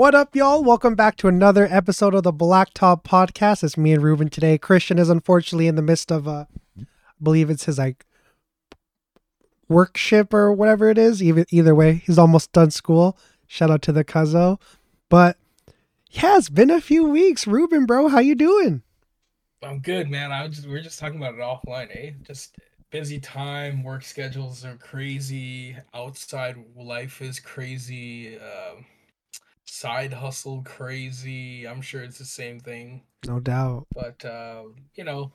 What up, y'all? Welcome back to another episode of the Blacktop Podcast. It's me and Ruben today. Christian is unfortunately in the midst of, uh, I believe it's his like workship or whatever it is. Either either way, he's almost done school. Shout out to the Cuzzo. But yeah, it's been a few weeks. Ruben, bro, how you doing? I'm good, man. I was just we are just talking about it offline, eh? Just busy time, work schedules are crazy, outside life is crazy. Uh, side hustle crazy. I'm sure it's the same thing. No doubt. But uh, you know,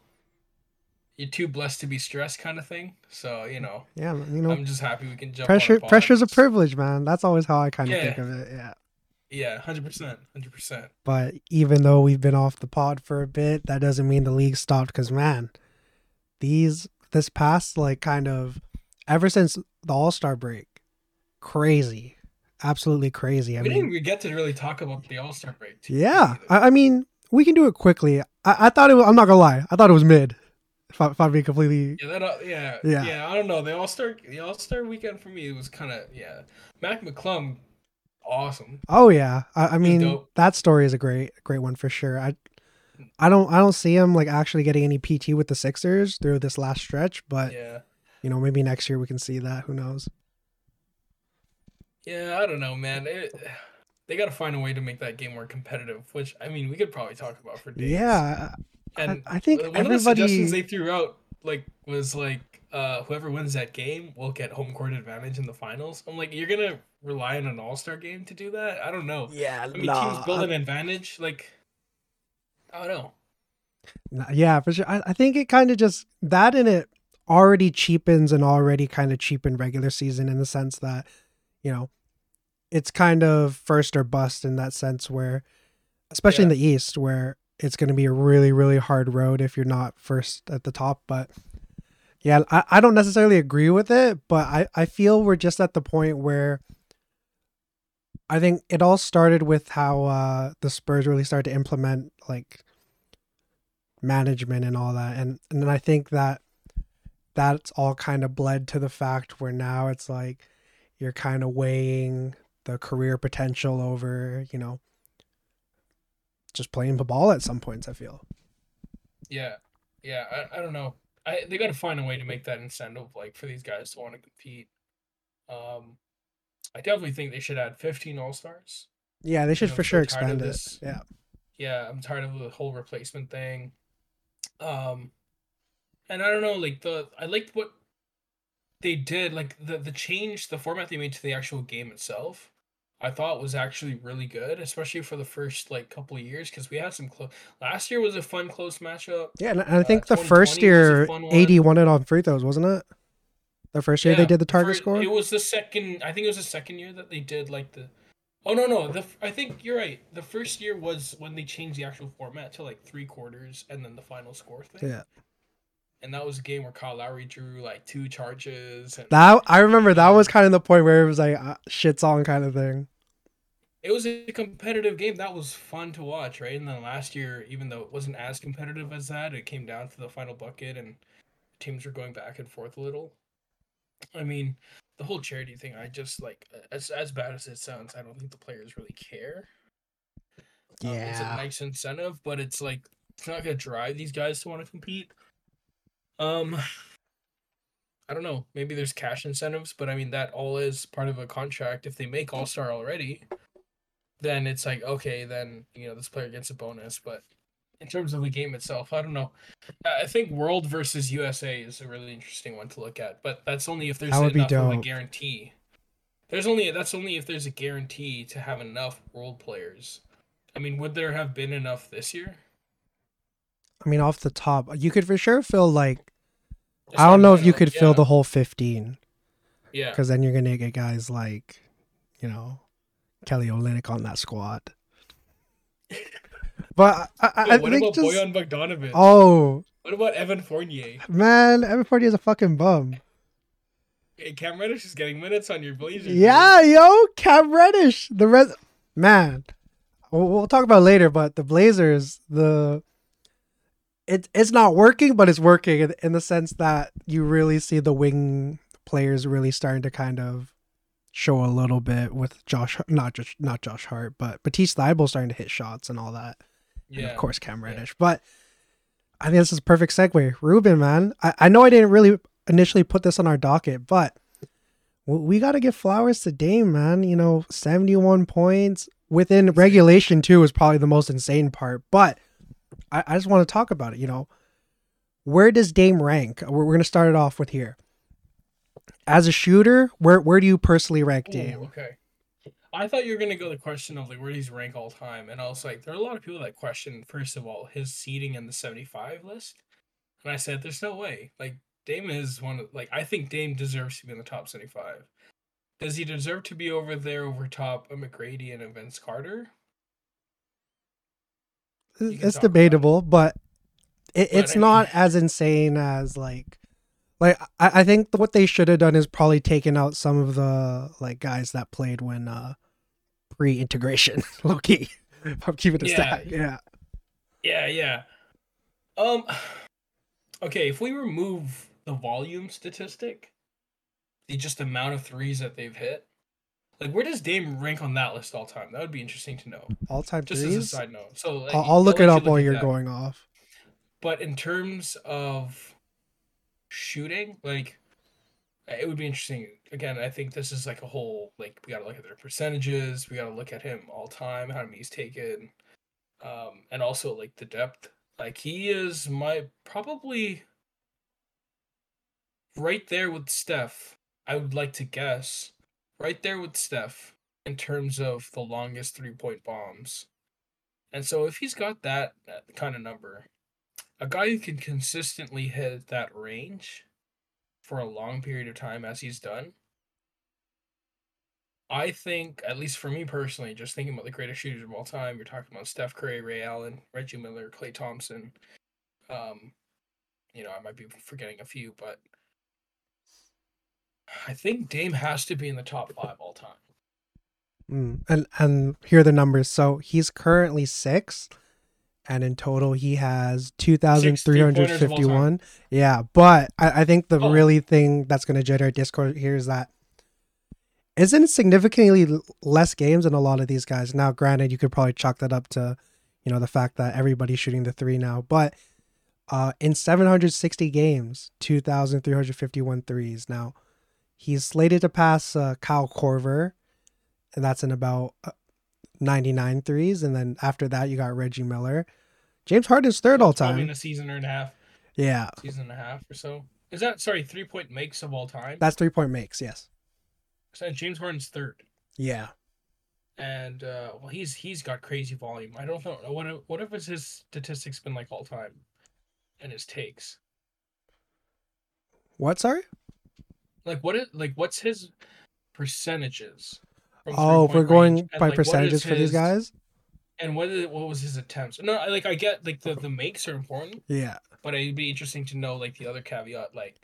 you're too blessed to be stressed, kind of thing. So you know, yeah, you know, I'm just happy we can jump. Pressure, pressure's a privilege, man. That's always how I kind of yeah. think of it. Yeah. Yeah, hundred percent, hundred percent. But even though we've been off the pod for a bit, that doesn't mean the league stopped. Because man, these this past like kind of ever since the All Star break, crazy absolutely crazy. I we mean, didn't get to really talk about the All Star break. yeah, I, I, mean, we can do it quickly. I, I thought it. Was, I'm not gonna lie. I thought it was mid. If, I, if I'm being completely. Yeah, that, uh, yeah, yeah, yeah. I don't know. The All Star, the All Star weekend for me was kind of yeah. Mac McClung, awesome. Oh yeah, I, I mean that story is a great, great one for sure. I. I don't I don't see him like actually getting any PT with the Sixers through this last stretch, but yeah. you know, maybe next year we can see that. Who knows? Yeah, I don't know, man. It, they got to find a way to make that game more competitive. Which I mean, we could probably talk about for days. Yeah, and I, I think one everybody... of the suggestions they threw out like was like uh, whoever wins that game will get home court advantage in the finals. I'm like, you're gonna rely on an All Star game to do that? I don't know. Yeah, I mean, nah, teams build an advantage. Like, I don't know. Yeah, for sure. I, I think it kind of just that in it already cheapens an already kind of cheapened regular season in the sense that you know it's kind of first or bust in that sense where especially yeah. in the east where it's going to be a really really hard road if you're not first at the top but yeah I, I don't necessarily agree with it but I, I feel we're just at the point where i think it all started with how uh, the spurs really started to implement like management and all that and and i think that that's all kind of bled to the fact where now it's like you're kind of weighing the career potential over, you know, just playing the ball at some points, I feel. Yeah. Yeah. I, I don't know. I they gotta find a way to make that incentive like for these guys to want to compete. Um I definitely think they should add fifteen all stars. Yeah, they should you know, for sure expand it. Yeah. Yeah, I'm tired of the whole replacement thing. Um and I don't know, like the I liked what they did, like the the change, the format they made to the actual game itself I thought was actually really good, especially for the first like couple of years because we had some close. Last year was a fun close matchup. Yeah, and I think uh, the first year AD won it on free throws, wasn't it? The first year yeah, they did the target score. It was the second. I think it was the second year that they did like the. Oh no no the I think you're right. The first year was when they changed the actual format to like three quarters and then the final score thing. Yeah. And that was a game where Kyle Lowry drew like two charges. And, that I remember that was kind of the point where it was like uh, shit song kind of thing it was a competitive game that was fun to watch, right? And then last year, even though it wasn't as competitive as that, it came down to the final bucket and teams were going back and forth a little. I mean, the whole charity thing, I just like as as bad as it sounds, I don't think the players really care. Yeah, um, it's a nice incentive, but it's like it's not gonna drive these guys to want to compete. Um, I don't know. Maybe there's cash incentives, but I mean that all is part of a contract. If they make All Star already, then it's like okay, then you know this player gets a bonus. But in terms of the game itself, I don't know. I think World versus USA is a really interesting one to look at, but that's only if there's enough of a guarantee. There's only that's only if there's a guarantee to have enough World players. I mean, would there have been enough this year? I mean, off the top, you could for sure fill like. Just I don't know if you could yeah. fill the whole fifteen. Yeah. Because then you're gonna get guys like, you know, Kelly Olynyk on that squad. But I, I, I what think about just, Bojan Bogdanovic? Oh, what about Evan Fournier? Man, Evan Fournier is a fucking bum. Hey, Cam Reddish is getting minutes on your Blazers. Yeah, yo, Cam Reddish, the red man. we'll, we'll talk about later. But the Blazers, the it it's not working, but it's working in, in the sense that you really see the wing players really starting to kind of show a little bit with Josh, not just not Josh Hart, but Matisse Thybulle starting to hit shots and all that. And Yeah. of course Cam Reddish. Yeah. But I think this is a perfect segue. Ruben, man, I, I know I didn't really initially put this on our docket, but we got to give flowers to Dame, man. You know, 71 points within regulation, too, is probably the most insane part. But I, I just want to talk about it. You know, where does Dame rank? We're, we're going to start it off with here. As a shooter, where where do you personally rank Ooh, Dame? okay. I thought you were gonna go the question of like where does he rank all time, and I was like, there are a lot of people that question first of all his seating in the seventy-five list, and I said, there's no way. Like Dame is one of like I think Dame deserves to be in the top seventy-five. Does he deserve to be over there over top of McGrady and a Vince Carter? It's about it. debatable, but it, it's I not mean- as insane as like like I, I think what they should have done is probably taken out some of the like guys that played when uh pre-integration low key. I'm keeping it Yeah. stack. Yeah. Yeah, yeah. Um okay, if we remove the volume statistic, the just amount of threes that they've hit, like where does Dame rank on that list all time? That would be interesting to know. All time Just as a side note. So like, I'll, I'll look it up while you're that. going off. But in terms of shooting, like it would be interesting. Again, I think this is like a whole like we gotta look at their percentages, we gotta look at him all time, how many he's taken. Um, and also like the depth. Like he is my probably right there with Steph. I would like to guess right there with Steph in terms of the longest three point bombs. And so if he's got that, kind of number, a guy who can consistently hit that range for a long period of time as he's done, I think, at least for me personally, just thinking about the greatest shooters of all time, you're talking about Steph Curry, Ray Allen, Reggie Miller, Klay Thompson. Um, you know, I might be forgetting a few, but I think Dame has to be in the top five all time. Mm. And and here are the numbers. So he's currently six, and in total he has two thousand three hundred fifty-one. Yeah, but I, I think the Oh. really thing that's going to generate discord here is that isn't significantly less games than a lot of these guys. Now, granted, you could probably chalk that up to you know the fact that everybody's shooting the three now, but uh, in 760 games, 2,351 threes. Now, he's slated to pass uh, Kyle Korver, and that's in about uh, 99 threes. And then after that, you got Reggie Miller. James Harden's third all time. in a season and a half, Yeah, season and a half or so. Is that sorry? Three point makes of all time. that's three point makes. Yes. So James Harden's third. Yeah. and uh, well, he's he's got crazy volume. I don't know what what if his statistics been like all time, and his takes. What? Sorry. Like what is like what's his percentages? Oh, if we're going range? And, by like, what is percentages for these guys. And what is, what was his attempts? No, I- like I get like the the makes are important, Yeah. but it'd be interesting to know like the other caveat, like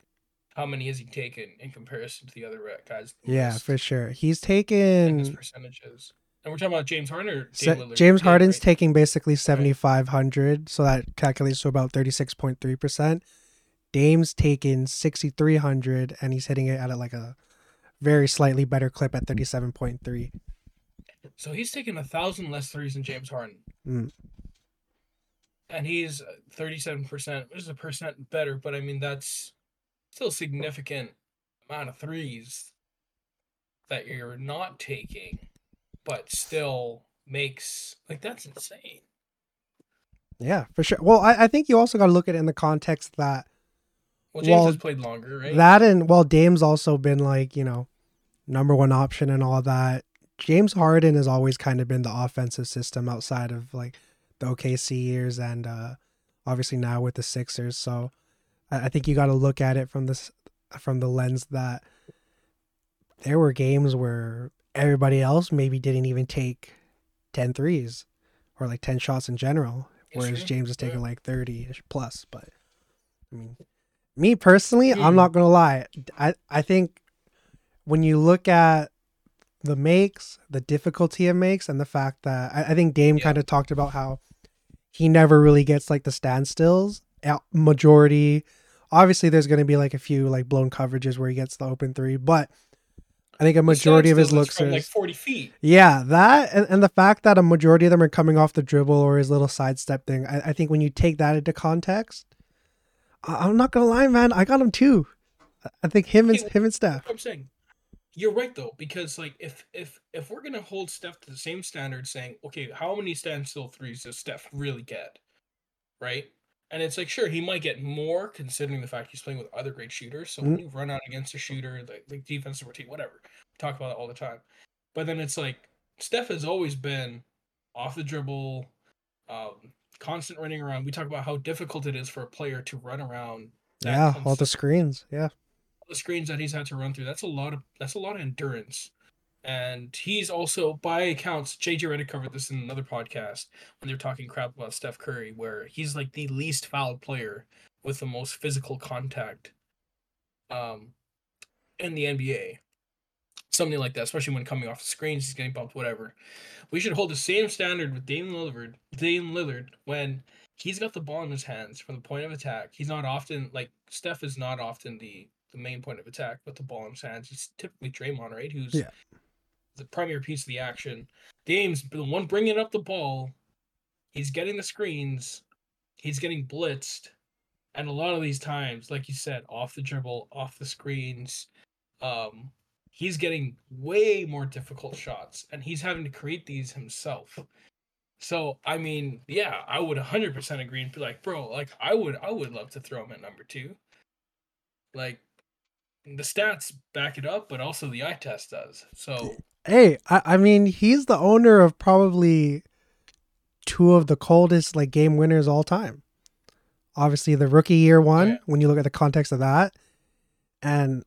how many has he taken in comparison to the other guys? Yeah, list, for sure. He's and his taken. percentages. And we're talking about James Harden or Se-? James Harden's right? taking basically 7,500, so that calculates to about 36.3%. Dame's taking 6,300, and he's hitting it at a, like a very slightly better clip at 37.3. So he's taken a thousand less threes than James Harden. Mm. And he's thirty-seven percent, which is a percent better, but I mean that's still a significant amount of threes that you're not taking, but still makes like that's insane. Yeah, for sure. Well, I, I think you also got to look at it in the context that Well, James Well, has played longer, right? that and well, Dame's also been like, you know, number one option and all that. James Harden has always kind of been the offensive system outside of like the OKC years and uh obviously now with the Sixers. So I, I think you got to look at it from this from the lens that there were games where everybody else maybe didn't even take 10 threes or like 10 shots in general, whereas. James is taking Yeah. like 30 ish plus. But I mean, me personally, I'm Hmm. not gonna lie. I I think when you look at the makes, the difficulty it makes, and the fact that I, I think Dame Yeah. kind of talked about how he never really gets like the standstills. Majority, obviously, there's going to be like a few like blown coverages where he gets the open three, but I think a majority of his looks are like forty feet. yeah, that and, and the fact that a majority of them are coming off the dribble or his little sidestep thing. I, I think when you take that into context, I, I'm not gonna lie, man, I got him too. I- think him and Hey, him and Steph. I'm saying you're right though because like if if if we're gonna hold Steph to the same standard, saying okay, how many standstill threes does Steph really get, right? And it's like sure he might get more considering the fact he's playing with other great shooters. So when Mhm. you run out against a shooter, like like defensive routine, whatever, we talk about it all the time. But then it's like Steph has always been off the dribble, um, constant running around. We talk about how difficult it is for a player to run around. Yeah, all the screens. Yeah, the screens that he's had to run through. That's a lot of that's a lot of endurance. And he's also, by accounts, JJ Redick covered this in another podcast when they were talking crap about Steph Curry, where he's like the least fouled player with the most physical contact um in the NBA. Something like that, especially when coming off the screens, he's getting bumped, whatever. We should hold the same standard with Damian Lillard, Damian Lillard when he's got the ball in his hands from the point of attack. He's not often like Steph is not often the the main point of attack with the ball in his hands. It's typically Draymond, right? Who's Yeah. the primary piece of the action. Dame's the one bringing up the ball. He's getting the screens. He's getting blitzed. And a lot of these times, like you said, off the dribble, off the screens, um, he's getting way more difficult shots and he's having to create these himself. So I mean, yeah, I would 100% agree and be like, bro, like I would I would love to throw him at number 2. Like the stats back it up, but also the eye test does. So Hey, I, I mean, he's the owner of probably two of the coldest like game winners all time. Obviously, the rookie year one, yeah. when you look at the context of that, and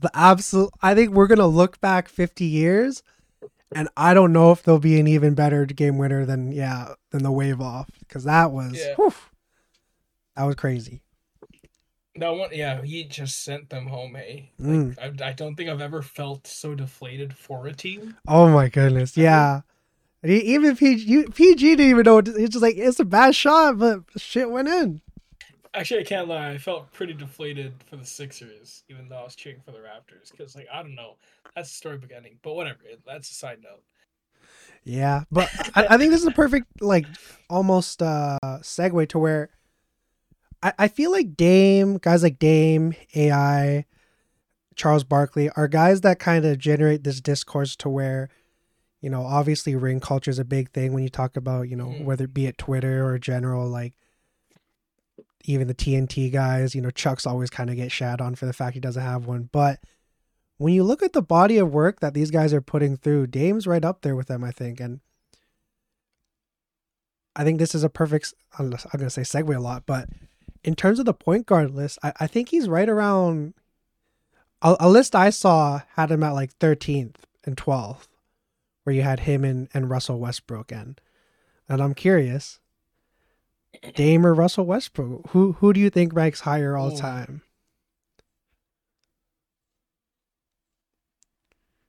the absolute. I think we're gonna look back fifty years, and I don't know if there'll be an even better game winner than yeah than the wave off because that was Yeah. whew, that was crazy. that one, yeah, he just sent them home. Hey, Mm. I, I don't think I've ever felt so deflated for a team. Oh my goodness, yeah. He- Even PG, PG didn't even know. What to, he's just like, it's a bad shot, but shit went in. Actually, I can't lie. I felt pretty deflated for the Sixers, even though I was cheering for the Raptors. Because, like, I don't know, that's a story beginning. But whatever, that's a side note. Yeah, but I, I think this is a perfect like almost uh segue to where I, I feel like Dame guys like Dame AI Charles Barkley are guys that kind of generate this discourse to where you know obviously ring culture is a big thing when you talk about you know Mhm. whether it be at Twitter or general like even the TNT guys you know Chuck's always kind of get shat on for the fact he doesn't have one but when you look at the body of work that these guys are putting through, Dame's right up there with them, I think. And I think this is a perfect, I'm going to say segue a lot, but in terms of the point guard list, I, I think he's right around a, a list I saw had him at like 13th and 12th, where you had him and, and Russell Westbrook. And, and I'm curious, Dame or Russell Westbrook, who, who do you think ranks higher all time?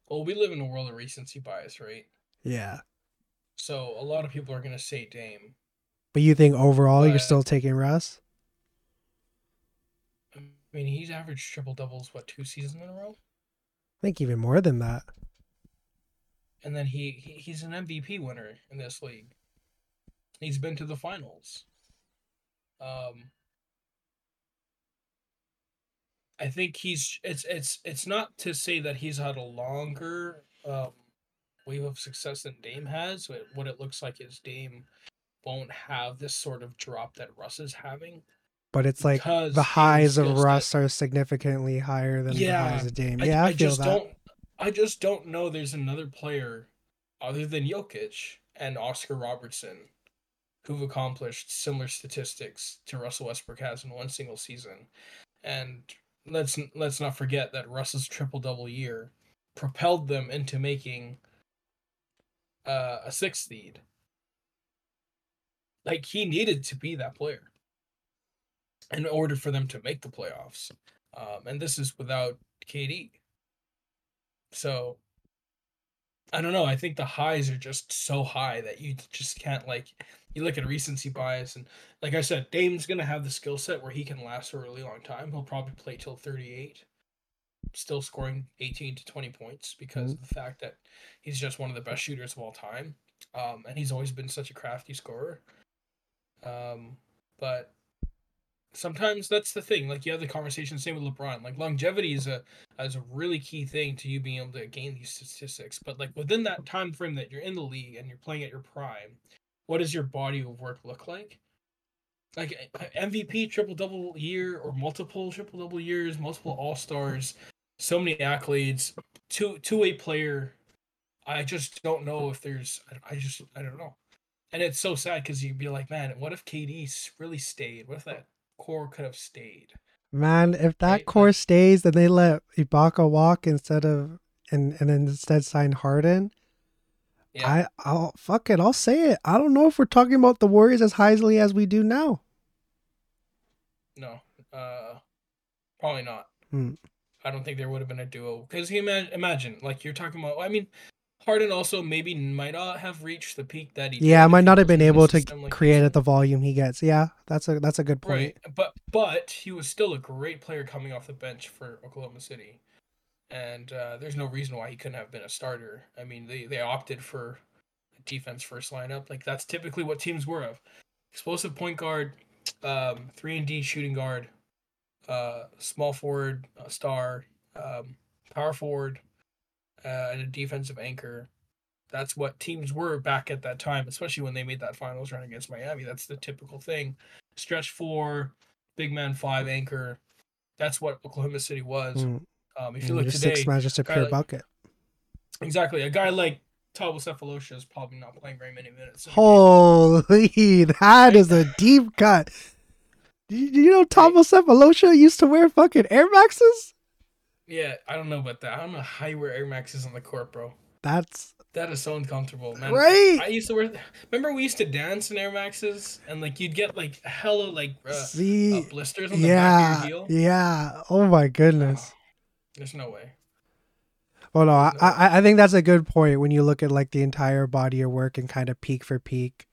Well, we live in a world of recency bias, right? Yeah. So a lot of people are going to say Dame. But you think overall you're still taking Russ? I mean, he's averaged triple doubles, what, two seasons in a row? I think even more than that. And then he, he he's an MVP winner in this league. He's been to the finals. Um, I think he's it's it's it's not to say that he's had a longer um, wave of success than Dame has. But what it looks like is Dame won't have this sort of drop that Russ is having. But it's like the highs of Russ are significantly higher than Yeah, the highs of Dame. I, Yeah, I, I feel just that. don't. I just don't know. There's another player other than Jokic and Oscar Robertson who've accomplished similar statistics to Russell Westbrook has in one single season. And let's let's not forget that Russell's triple double year propelled them into making uh, a sixth seed. Like he needed to be that player in order for them to make the playoffs. Um, and this is without KD. So I don't know. I think the highs are just so high that you just can't like. You look at recency bias, and like I said, Dame's gonna have the skill set where he can last for a really long time. He'll probably play till thirty-eight, still scoring eighteen to twenty points because mm-hmm. of the fact that he's just one of the best shooters of all time, um, and he's always been such a crafty scorer. Um, but sometimes that's the thing. Like you have the conversation same with LeBron. Like longevity is a is a really key thing to you being able to gain these statistics. But like within that time frame that you're in the league and you're playing at your prime, what does your body of work look like? Like MVP triple double year or multiple triple double years, multiple all stars, so many accolades, two two way player. I just don't know if there's. I just I don't know. And it's so sad because you'd be like, man, what if KD really stayed? What if that core could have stayed. Man, if that right? core stays, then they let Ibaka walk instead of and and instead sign Harden. Yeah. I I'll fuck it. I'll say it. I don't know if we're talking about the Warriors as highly as we do now. No, uh, probably not. Hmm. I don't think there would have been a duo because he imagine, imagine like you're talking about. I mean, Harden also maybe might not have reached the peak that he. Yeah, might not have been able to like create at the volume he gets. Yeah, that's a that's a good point. Right, but but he was still a great player coming off the bench for Oklahoma City, and uh, there's no reason why he couldn't have been a starter. I mean, they they opted for defense first lineup. Like that's typically what teams were of: explosive point guard, um, three and D shooting guard, uh, small forward, star, um, power forward uh, and a defensive anchor. That's what teams were back at that time, especially when they made that finals run against Miami. That's the typical thing. Stretch four, big man five anchor. That's what Oklahoma City was. Mm. Um, if you look today, six man just a pure like, bucket. Exactly, a guy like Sefolosha is probably not playing very many minutes. Holy, that is a deep cut. Do you know Sefolosha used to wear fucking Air Maxes? Yeah, I don't know about that. I don't know how you wear Air Maxes on the court, bro. That's that is so uncomfortable, man. Right. I used to wear. Remember, we used to dance in Air Maxes, and like you'd get like hella like uh, See, uh, blisters on the yeah, back of your heel. Yeah. Oh my goodness. Oh, there's no way. Well, no, no I, I think that's a good point when you look at like the entire body of work and kind of peak for peak.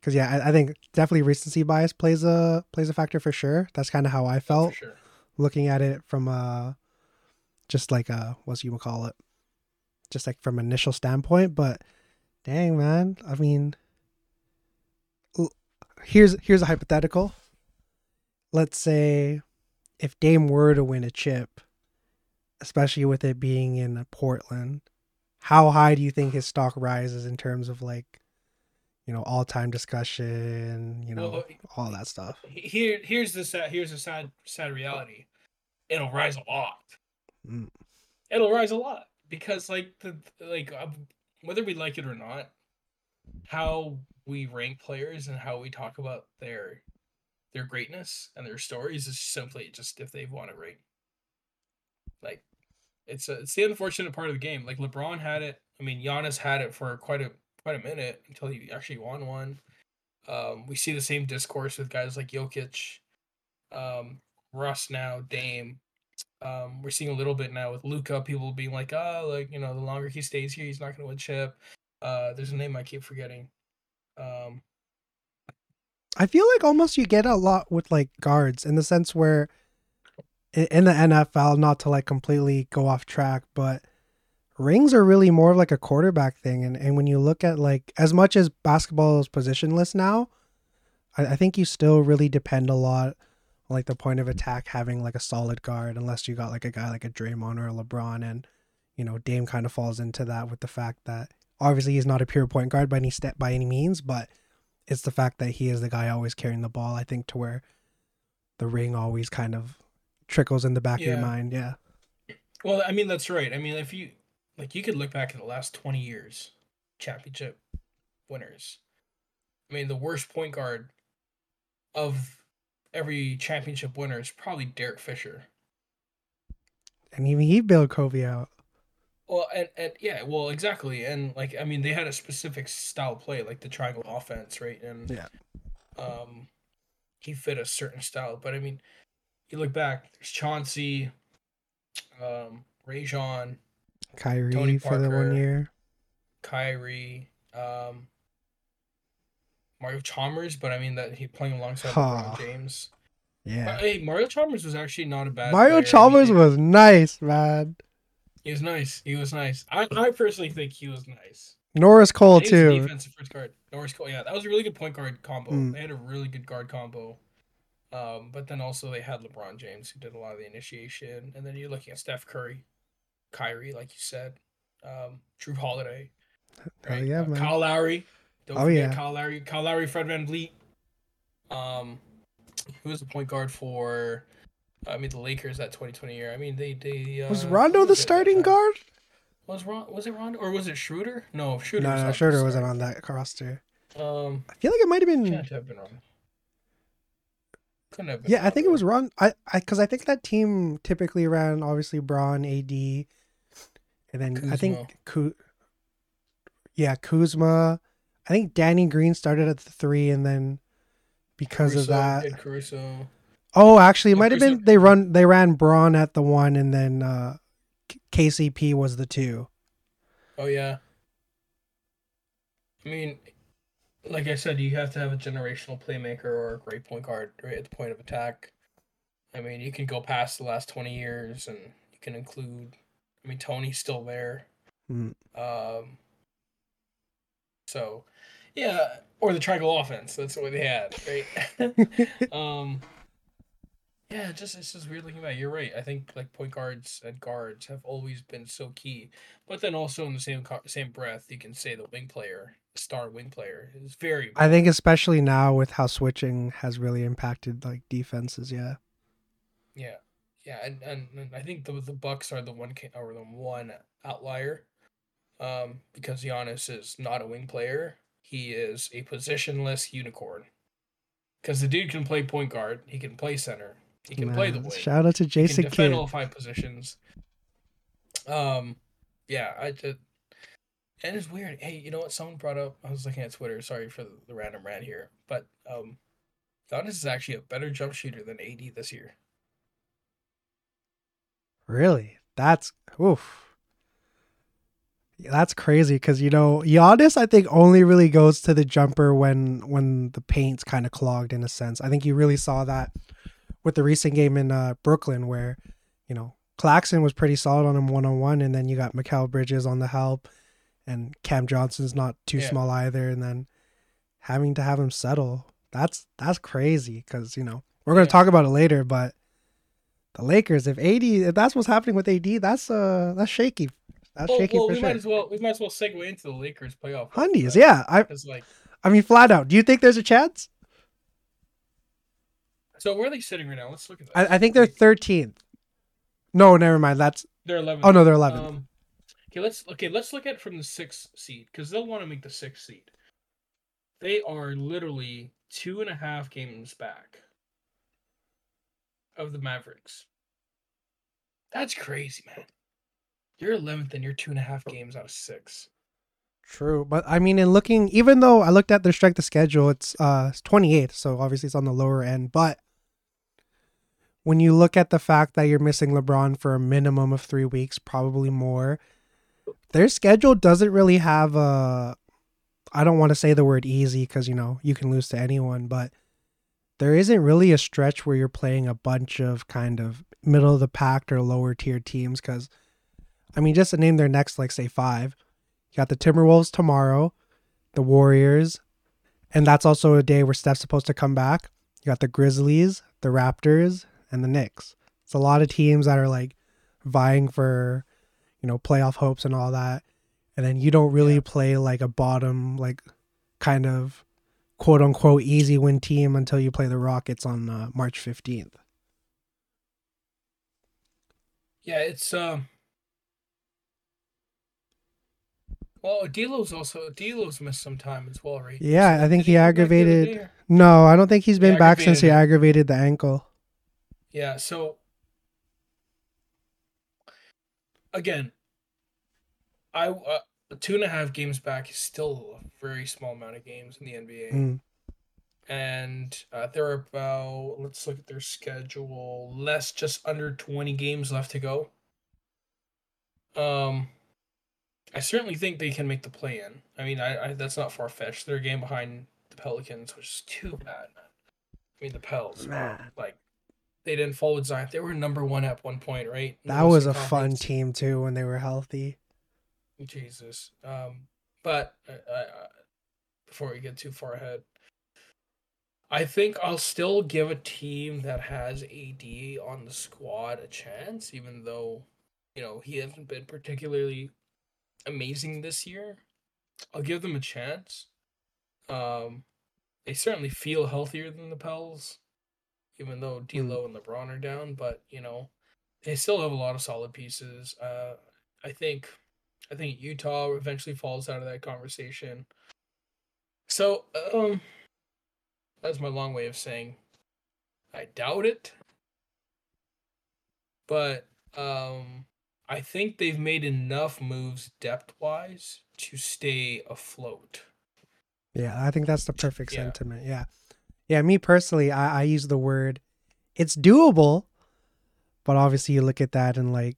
Because yeah, I, I, think definitely recency bias plays a plays a factor for sure. That's kind of how I felt oh, sure. looking at it from a just like uh what you would call it just like from an initial standpoint but dang man i mean here's here's a hypothetical let's say if dame were to win a chip especially with it being in portland how high do you think his stock rises in terms of like you know all-time discussion you know well, all that stuff here here's the sad here's the sad sad reality it'll rise a lot Mm. It'll rise a lot because like the like uh, whether we like it or not, how we rank players and how we talk about their their greatness and their stories is simply just if they've won a ring. Like it's a, it's the unfortunate part of the game. Like LeBron had it. I mean, Giannis had it for quite a quite a minute until he actually won one. Um, we see the same discourse with guys like Jokic, um, Russ now, Dame. Um, we're seeing a little bit now with Luka, people being like, oh, like, you know, the longer he stays here, he's not going to win chip. Uh, there's a name I keep forgetting. Um, I feel like almost you get a lot with like guards in the sense where in the NFL, not to like completely go off track, but rings are really more of like a quarterback thing. And, and when you look at like as much as basketball is positionless now, I, I think you still really depend a lot like the point of attack having like a solid guard unless you got like a guy like a Draymond or a LeBron and you know Dame kind of falls into that with the fact that obviously he's not a pure point guard by any step by any means but it's the fact that he is the guy always carrying the ball I think to where the ring always kind of trickles in the back yeah. of your mind yeah well I mean that's right I mean if you like you could look back at the last 20 years championship winners I mean the worst point guard of every championship winner is probably Derek Fisher. And even he bailed Kobe out. Well, and, and yeah, well, exactly, and like I mean, they had a specific style play, like the triangle offense, right? And yeah, um, he fit a certain style. But I mean, you look back, there's Chauncey, um, Rajon, Kyrie Tony Parker, for the one year. Kyrie, um, Mario Chalmers, but I mean that he playing alongside Huh. LeBron James. Yeah. But, hey, Mario Chalmers was actually not a bad. Mario Chalmers was nice, man. He was nice. He was nice. I, I personally think he was nice. Norris Cole And he was a too. defensive first guard. Norris Cole. Yeah, that was a really good point guard combo. Mm. They had a really good guard combo. Um, but then also they had LeBron James who did a lot of the initiation, and then you're looking at Steph Curry, Kyrie, like you said, um, Jrue Holiday, right? yeah, Uh, man. Kyle Lowry. Don't Oh, forget yeah. Kyle Lowry. Kyle Lowry, Fred VanVleet. Um, who was the point guard for? I mean, the Lakers that 2020 year. I mean, they they uh, Was Rondo the was it at that starting guard? Was Ron? Was it Rondo or was it Schroeder? No, Schroeder. No, was no, Schroeder wasn't on that roster. Um, I feel like it might have been. can't have been wrong. Couldn't have. Yeah, I think it was Ron. I, I, because I think that team typically ran obviously Bron, AD, and then I think Ku, yeah, Kuzma. I think Danny Green started at the three, and then because of that, Caruso. oh, actually, it Oh, might have been they run they ran Bron at the one, and then uh KCP was the two. Oh yeah. I mean, like I said, you have to have a generational playmaker or a great point guard right at the point of attack. I mean, you can go past the last twenty years, and you can include. I mean, Tony's still there. Mm. Um. So, yeah, or the triangle offense. That's what they had, right? um. Yeah, just it's just weird looking back. You're right. I think like point guards and guards have always been so key, but then also in the same same breath, you can say the wing player, star wing player, is very. I think especially now with how switching has really impacted like defenses. Yeah. Yeah, yeah, and, and, and I think the the Bucks are the one or the one outlier, um, because Giannis is not a wing player. He is a positionless unicorn. Because the dude can play point guard, he can play center, he can play the wing. Shout out to He Jason can defend Kidd. all five positions. Um, yeah, I and it's weird. Hey, you know what? Someone brought up. I was looking at Twitter. Sorry for the, random rant here, but um, Giannis is actually a better jump shooter than AD this year. Really? That's oof. That's crazy because you know Giannis, I think only really goes to the jumper when when the paint's kind of clogged in a sense. I think you really saw that with the recent game in uh, Brooklyn where you know Claxton was pretty solid on him one on one, and then you got Mikal Bridges on the help, and Cam Johnson's not too Yeah. small either, and then having to have him settle. That's that's crazy because you know we're gonna Yeah. talk about it later, but the Lakers, if AD, if that's what's happening with AD, that's uh that's shaky. That's well, shaky well, for we sure. might as well we might as well segue into the Lakers playoff. Hundies, yeah. I like I mean flat out. Do you think there's a chance? so. Where are they sitting right now? Let's look at that. I, I think they're thirteenth. No, never mind. That's they're eleven. oh no, they're eleventh. Um, okay, let's okay, let's look at from the sixth seed because they'll want to make the sixth seed. They are literally two and a half games back of the Mavericks. That's crazy, man. You're eleventh and you're two and a half games out of six. True, but I mean, in looking, even though I looked at their strength of schedule, it's uh twenty eighth, so obviously it's on the lower end. But when you look at the fact that you're missing LeBron for a minimum of three weeks, probably more, their schedule doesn't really have a. I don't want to say the word easy because you know you can lose to anyone, but there isn't really a stretch where you're playing a bunch of kind of middle of the pack or lower tier teams. Because, I mean, just to name their next, like say five, you got the Timberwolves tomorrow, the Warriors, and that's also a day where Steph's supposed to come back. You got the Grizzlies, the Raptors, and the Knicks. It's a lot of teams that are like vying for, you know, playoff hopes and all that. And then you don't really Yeah. play like a bottom, like kind of quote unquote easy win team until you play the Rockets on uh, March 15th. Yeah, it's um. Well, D'Lo's also D'Lo's missed some time as well, right? Yeah, I think he come back the other aggravated- No, I don't think he's been back since he aggravated the ankle. Yeah, so again, I uh, two and a half games back is still a very small amount of games in the NBA, Mm. and uh, there are about let's look at their schedule, less just under twenty games left to go. Um, I certainly think they can make the play in. I mean, I, I that's not far fetched. They're a game behind the Pelicans, which is too bad. I mean, the Pels, man. like they didn't fall with Zion. They were number one at one point, right? That was a fun team too when they were healthy. Jesus. Um, but uh, uh, before we get too far ahead, I think I'll still give a team that has AD on the squad a chance, even though, you know, he hasn't been particularly amazing this year. I'll give them a chance. Um, they certainly feel healthier than the Pels, even though hmm. D'Lo and LeBron are down. But you know, they still have a lot of solid pieces. Uh, I think, I think Utah eventually falls out of that conversation. So, um, that's my long way of saying I doubt it. But um I think they've made enough moves depth wise to stay afloat. Yeah, I think that's the perfect yeah. sentiment. Yeah. Yeah, me personally, I, I use the word it's doable, but obviously you look at that and like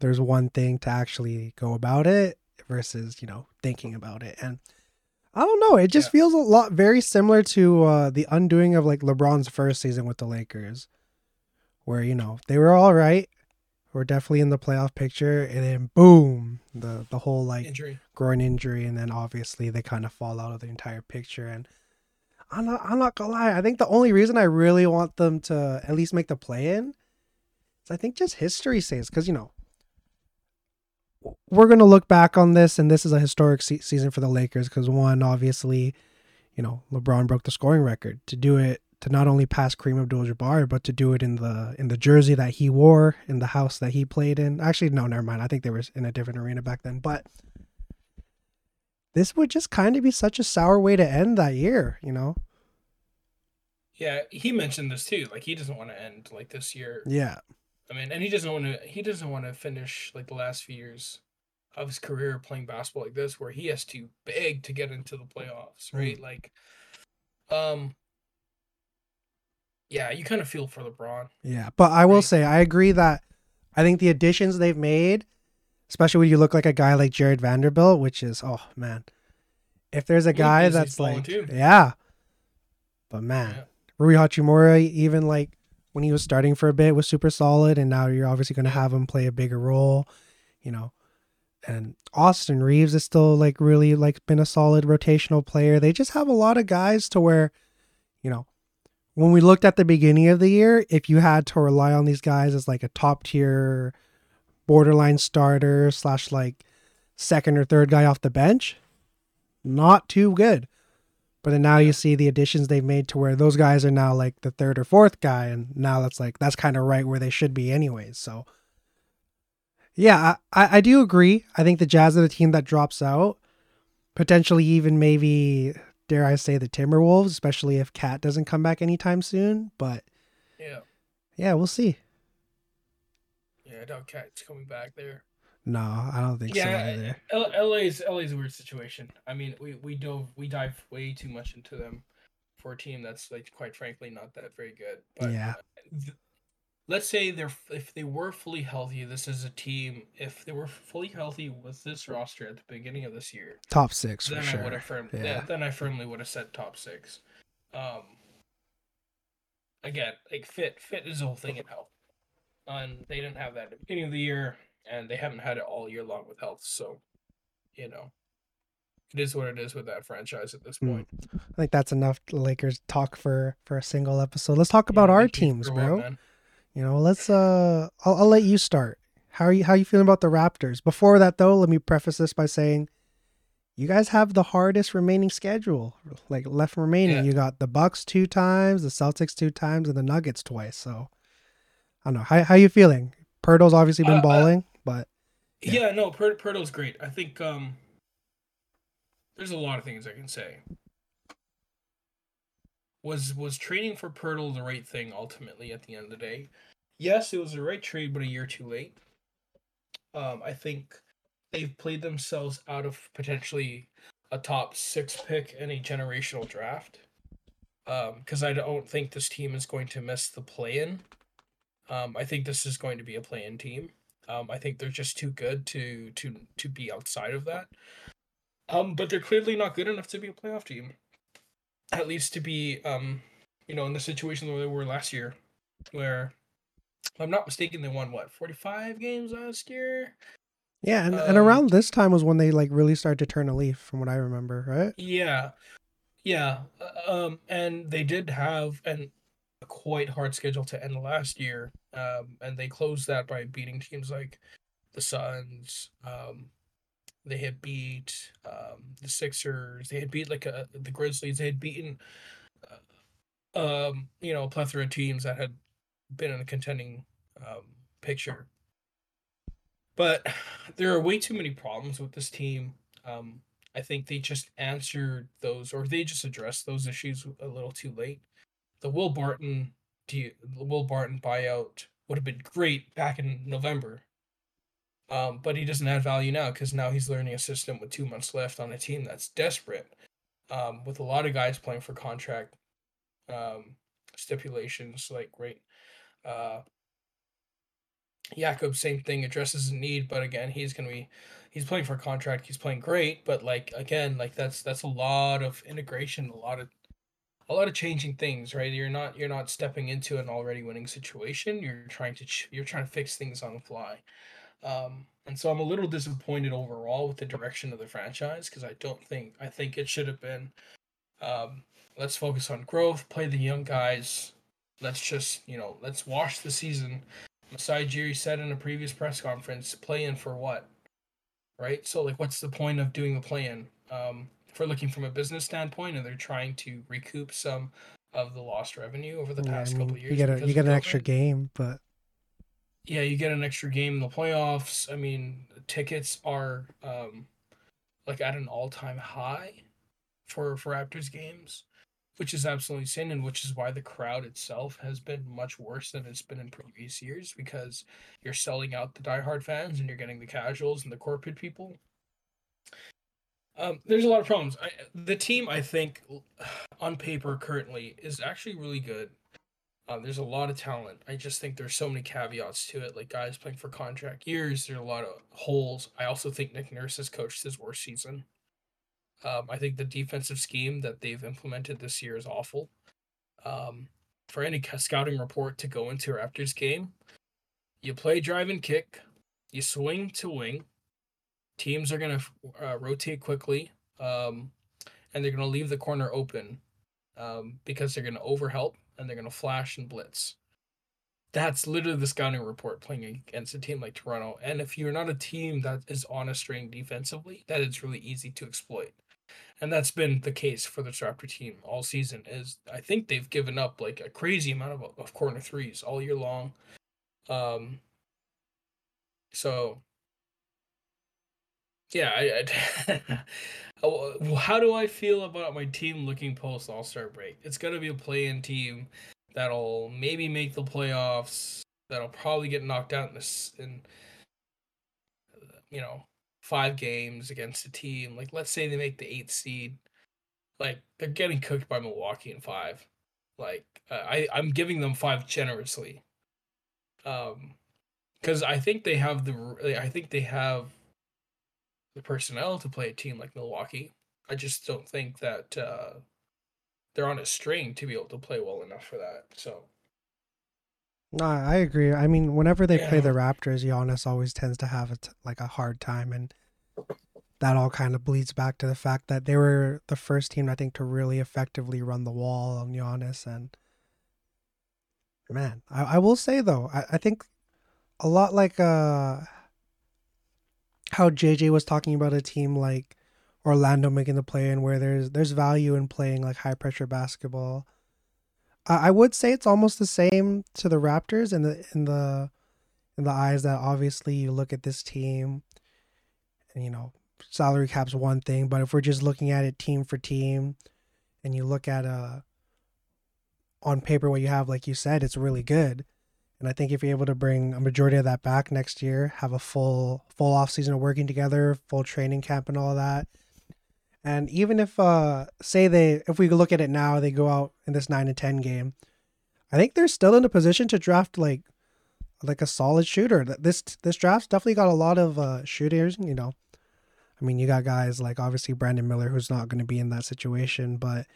there's one thing to actually go about it versus, you know, thinking about it. And I don't know. It just yeah. feels a lot very similar to uh, the undoing of like LeBron's first season with the Lakers, where you know they were all right, were definitely in the playoff picture, and then boom, the the whole like injury. groin injury, and then obviously they kind of fall out of the entire picture. And I'm not I'm not gonna lie. I think the only reason I really want them to at least make the play in is I think just history says because you know we're to look back on this, and this is a historic se- season for the Lakers because one, obviously, you know, LeBron broke the scoring record to do it to not only pass Kareem Abdul-Jabbar, but to do it in the in the jersey that he wore in the house that he played in. Actually, no, never mind. I think they were in a different arena back then, but this would just kind of be such a sour way to end that year, you know. Yeah, he mentioned this too. Like he doesn't want to end like this year. Yeah. I mean, and he doesn't want to. He doesn't want to finish like the last few years of his career playing basketball like this, where he has to beg to get into the playoffs, right? Mm. Like, um, yeah, you kind of feel for LeBron. Yeah, but I will right? say I agree that I think the additions they've made, especially when you look like a guy like Jarred Vanderbilt, which is oh man, if there's a guy that's like yeah, but man, yeah. Rui Hachimura even like when he was starting for a bit was super solid, and now you're obviously going to have him play a bigger role, you know. And Austin Reaves is still like really like been a solid rotational player. They just have a lot of guys to where, you know, when we looked at the beginning of the year, if you had to rely on these guys as like a top tier borderline starter slash like second or third guy off the bench, not too good. But then now you see the additions they've made to where those guys are now like the third or fourth guy, and now that's like that's kind of right where they should be anyways. So yeah, I, I do agree. I think the Jazz are the team that drops out. Potentially even maybe dare I say the Timberwolves, especially if KAT doesn't come back anytime soon. But yeah. Yeah, we'll see. I doubt KAT's coming back there. No, I don't think yeah, so either. L- LA's LA's a weird situation. I mean, we we dove we dive way too much into them for a team that's like quite frankly not that very good. But yeah. Th- let's say they're if they were fully healthy, this is a team. If they were fully healthy with this roster at the beginning of this year, top six then I sure. would have firm, yeah. yeah. Then I firmly would have said top six. Um. Again, like fit fit is the whole thing in health, and they didn't have that at the beginning of the year and they haven't had it all year long with health. So, you know, it is what it is with that franchise at this hmm. point. Mm. I think that's enough Lakers talk for for a single episode. Let's talk about yeah, our teams, bro. You know, let's uh I'll, I'll let you start. How are you how are you feeling about the Raptors? Before that though, let me preface this by saying you guys have the hardest remaining schedule like left remaining. Yeah. You got the Bucks two times, the Celtics two times, and the Nuggets twice. So I don't know. How how you feeling? Poeltl's obviously been uh, balling. But yeah, yeah no, per- Poeltl's great. I think um, there's a lot of things I can say. Was was trading for Poeltl the right thing ultimately at the end of the day? Yes, it was the right trade, but a year too late. Um, I think they've played themselves out of potentially a top six pick in a generational draft. Because um, I don't think this team is going to miss the play in. Um, I think this is going to be a play in team. Um, I think they're just too good to to to be outside of that. Um, but they're clearly not good enough to be a playoff team. At least to be, um, you know, in the situation where they were last year, where, if I'm not mistaken, they won what 45 games last year. Yeah, and, and Um, around this time was when they like really started to turn a leaf, from what I remember, right? Yeah, yeah. uh, Um, and they did have an a quite hard schedule to end last year. Um, and they closed that by beating teams like the Suns. Um, they had beat um the Sixers. They had beat like uh, the Grizzlies. They had beaten uh, um you know a plethora of teams that had been in the contending um picture. But there are way too many problems with this team. Um, I think they just answered those, or they just addressed those issues a little too late. The Will Barton, Will Barton buyout would have been great back in November, um, but he doesn't add value now because now he's learning a system with two months left on a team that's desperate, um, with a lot of guys playing for contract um, stipulations. Like right, uh, Jakob, same thing, addresses a need, but again, he's gonna be he's playing for a contract, he's playing great, but like again, like that's that's a lot of integration, a lot of a lot of changing things, right? You're not you're not stepping into an already winning situation. You're trying to ch- you're trying to fix things on the fly. Um, and so I'm a little disappointed overall with the direction of the franchise because I don't think I think it should have been um, let's focus on growth, play the young guys. Let's just, you know, let's wash the season. Masai Ujiri said in a previous press conference, play in for what? Right? So like what's the point of doing the play in? Um, we're looking from a business standpoint and they're trying to recoup some of the lost revenue over the Yeah, I past mean, couple years. you get a you get an extra game, but Yeah, you get an extra game in the playoffs. I mean, tickets are um like at an all-time high for for Raptors games, which is absolutely insane, and which is why the crowd itself has been much worse than it's been in previous years because you're selling out the diehard fans and you're getting the casuals and the corporate people. Um, there's a lot of problems. I, the team, I think, on paper currently is actually really good. Um, there's a lot of talent. I just think there's so many caveats to it, like guys playing for contract years. There are a lot of holes. I also think Nick Nurse has coached his worst season. Um, I think the defensive scheme that they've implemented this year is awful. Um, for any scouting report to go into Raptors game, you play drive and kick, you swing to wing. Teams are gonna uh, rotate quickly, um, and they're gonna leave the corner open um, because they're gonna overhelp and they're gonna flash and blitz. That's literally the scouting report playing against a team like Toronto. And if you're not a team that is on a string defensively, that it's really easy to exploit and that's been the case for the Raptor team all season. Is I think they've given up like a crazy amount of of corner threes all year long. Um. So. Yeah, I, I Oh, how do I feel about my team looking post All Star break? It's gonna be a play-in team that'll maybe make the playoffs. That'll probably get knocked out in this in you know five games against a team like let's say they make the eighth seed like they're getting cooked by milwaukee in five like uh, i i'm giving them five generously um because i think they have the i think they have the personnel to play a team like milwaukee i just don't think that uh they're on a string to be able to play well enough for that so no, I agree. I mean, whenever they play the Raptors, Giannis always tends to have a t- like a hard time, and that all kind of bleeds back to the fact that they were the first team I think to really effectively run the wall on Giannis. And man, I, I will say though, I, I think a lot like uh how JJ was talking about a team like Orlando making the play in where there's there's value in playing like high pressure basketball. I I would say it's almost the same to the Raptors in the in the in the eyes that obviously you look at this team and you know salary cap's one thing, but if we're just looking at it team for team and you look at uh on paper what you have, like you said, it's really good. And I think if you're able to bring a majority of that back next year, have a full full off season of working together, full training camp and all that. And even if uh say they if we look at it now, they go out in this nine and ten game, I think they're still in a position to draft like like a solid shooter. This this draft's definitely got a lot of uh, shooters. You know, I mean, you got guys like obviously Brandon Miller, who's not going to be in that situation, but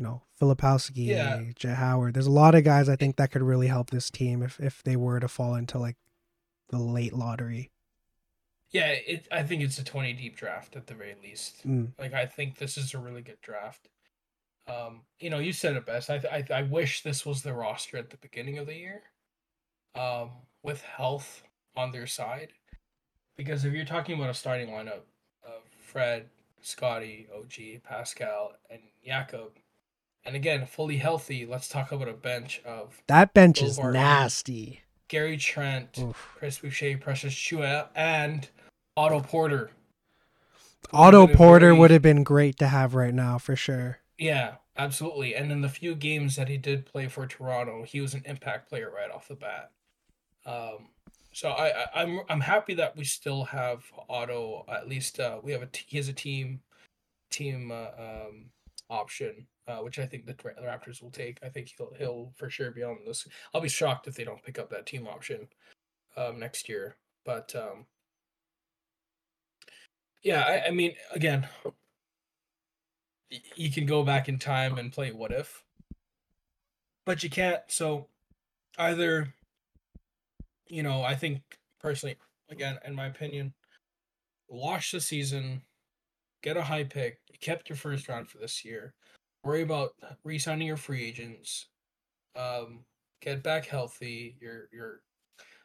you know, Filipowski, Yeah. Jett Howard. There's a lot of guys I think that could really help this team if if they were to fall into like the late lottery. Yeah, it. I think it's a twenty deep draft at the very least. Mm. Like I think this is a really good draft. Um, you know, you said it best. I I, I wish this was the roster at the beginning of the year, um, with health on their side, because if you're talking about a starting lineup of Fred, Scottie, OG, Pascal, and Jakob, and again fully healthy, let's talk about a bench of That bench is Bogarts. nasty. Gary Trent, Oof. Chris Boucher, Precious Achiuwa, and Otto Porter. Otto Porter would have been great to have right now for sure. Yeah, absolutely. And in the few games that he did play for Toronto, he was an impact player right off the bat. Um, so I, I I'm I'm happy that we still have Otto. At least uh, we have a t- he has a team team uh, um, option, uh, which I think the, the Raptors will take. I think he'll he'll for sure be on this. I'll be shocked if they don't pick up that team option um, next year. But um, yeah, I, I mean, again, you can go back in time and play what if, but you can't. So either, you know, I think personally, again, in my opinion, wash the season, get a high pick. You kept your first round for this year. Worry about re-signing your free agents. Um, get back healthy. Your your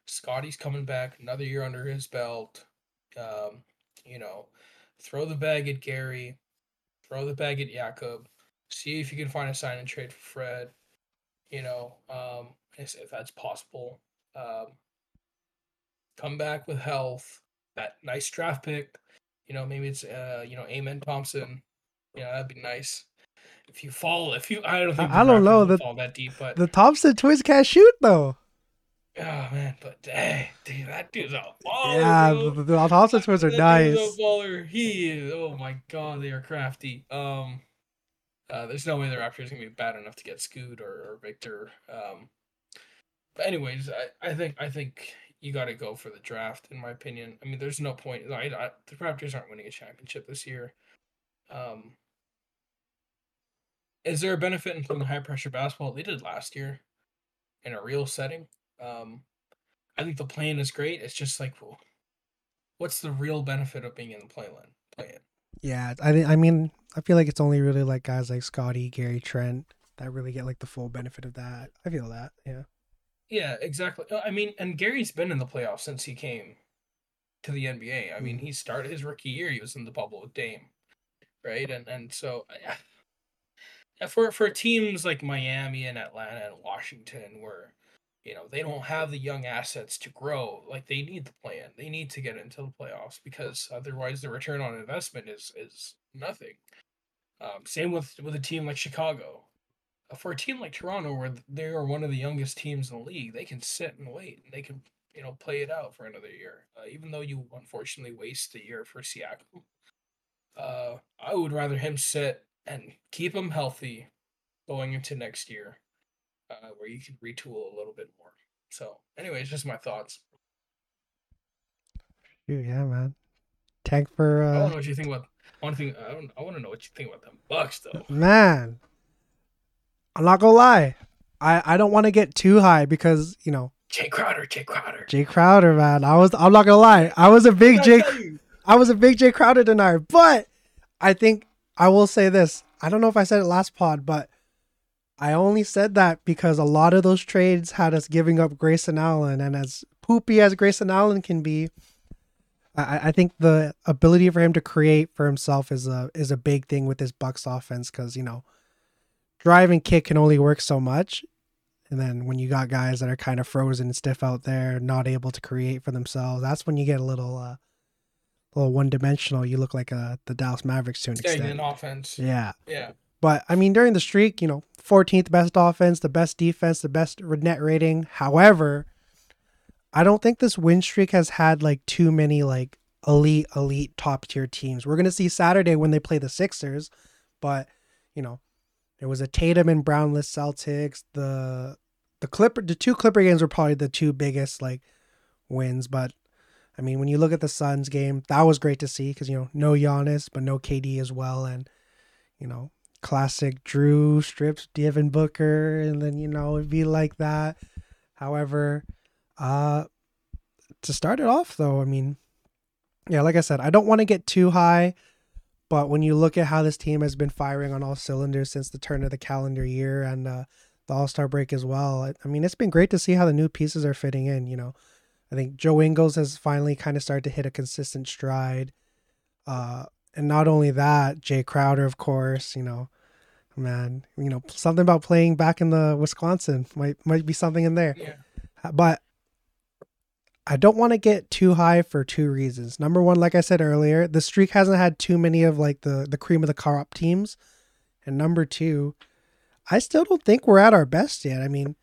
Scottie's coming back, another year under his belt. Um, you know, throw the bag at Gary, throw the bag at Jakob. See if you can find a sign and trade for Fred. You know, um, if, that's possible. Um, come back with health. That nice draft pick. You know, maybe it's uh, you know, Amen Thompson. You know, that'd be nice. If you fall, if you, I don't think I the don't know, the- fall that deep, but The Thompson twins can't shoot though. oh man, but dang, dude, that dude's a baller. yeah, bro. the, the Thompson twins are That dude's nice. a baller. He is. Oh my god, they are crafty. Um, uh, there's no way the Raptors gonna be bad enough to get Scoot or, or Victor. Um, but anyways, I, I think I think you got to go for the draft. In my opinion, I mean, there's no point. I, I, the Raptors aren't winning a championship this year. Um, is there a benefit in playing high pressure basketball? They did last year, in a real setting. Um, I think the plan is great. It's just like, well, what's the real benefit of being in the play line? Playing. Yeah, I think I mean I feel like it's only really like guys like Scottie, Gary Trent that really get like the full benefit of that. I feel that. Yeah. Yeah, exactly. Uh, I mean, and Gary's been in the playoffs since he came to the NBA. I mean, Mhm. he started his rookie year. He was in the bubble with Dame, right? And and so for for teams like Miami and Atlanta and Washington, where you know they don't have the young assets to grow, like they need the plan. They need to get into the playoffs because otherwise the return on investment is is nothing. Um, same with with a team like Chicago for a team like Toronto, where they are one of the youngest teams in the league, they can sit and wait. and They can, you know, play it out for another year. Uh, even though you unfortunately waste a year for Siakam, uh, I would rather him sit and keep him healthy going into next year, uh, where you can retool a little bit more. So, anyways, just my thoughts. Shoot, yeah, man. Tank for I don't uh know what you think about. One thing I don't. I want to know what you think about them Bucks, though. man. I'm not gonna lie. I I don't want to get too high because you know Jay Crowder, Jay Crowder. Jay Crowder, man. I was I'm not gonna lie. I was a big Jay I was a big Jay Crowder denier, but I think I will say this. I don't know if I said it last pod, but I only said that because a lot of those trades had us giving up Grayson Allen, and as poopy as Grayson Allen can be, I, I think the ability for him to create for himself is a is a big thing with this Bucks offense because you know, drive and kick can only work so much, and then when you got guys that are kind of frozen and stiff out there, not able to create for themselves, that's when you get a little uh, little one dimensional. You look like uh, the Dallas Mavericks to an Stagnant extent. offense. Yeah. Yeah. But I mean, during the streak, you know, 14th best offense, the best defense, the best net rating. However, I don't think this win streak has had like too many like elite, elite top tier teams. We're gonna see Saturday when they play the Sixers, but you know, there was a Tatum and Brownless Celtics. The the Clipper, the two Clipper games were probably the two biggest like wins. But I mean, when you look at the Suns game, that was great to see because you know no Giannis, but no KD as well, and you know classic Jrue strips Devin Booker, and then you know it'd be like that. However, uh, to start it off though, I mean, yeah, like I said, I don't want to get too high, but when you look at how this team has been firing on all cylinders since the turn of the calendar year and uh, the All Star break as well, I, I mean, it's been great to see how the new pieces are fitting in. You know, I think Joe Ingles has finally kind of started to hit a consistent stride. Uh, and not only that, Jay Crowder, of course, you know, man, you know, something about playing back in the Wisconsin might might be something in there. Yeah. But I don't want to get too high for two reasons. Number one, like I said earlier, the streak hasn't had too many of like the the cream of the crop teams. And number two, I still don't think we're at our best yet. I mean,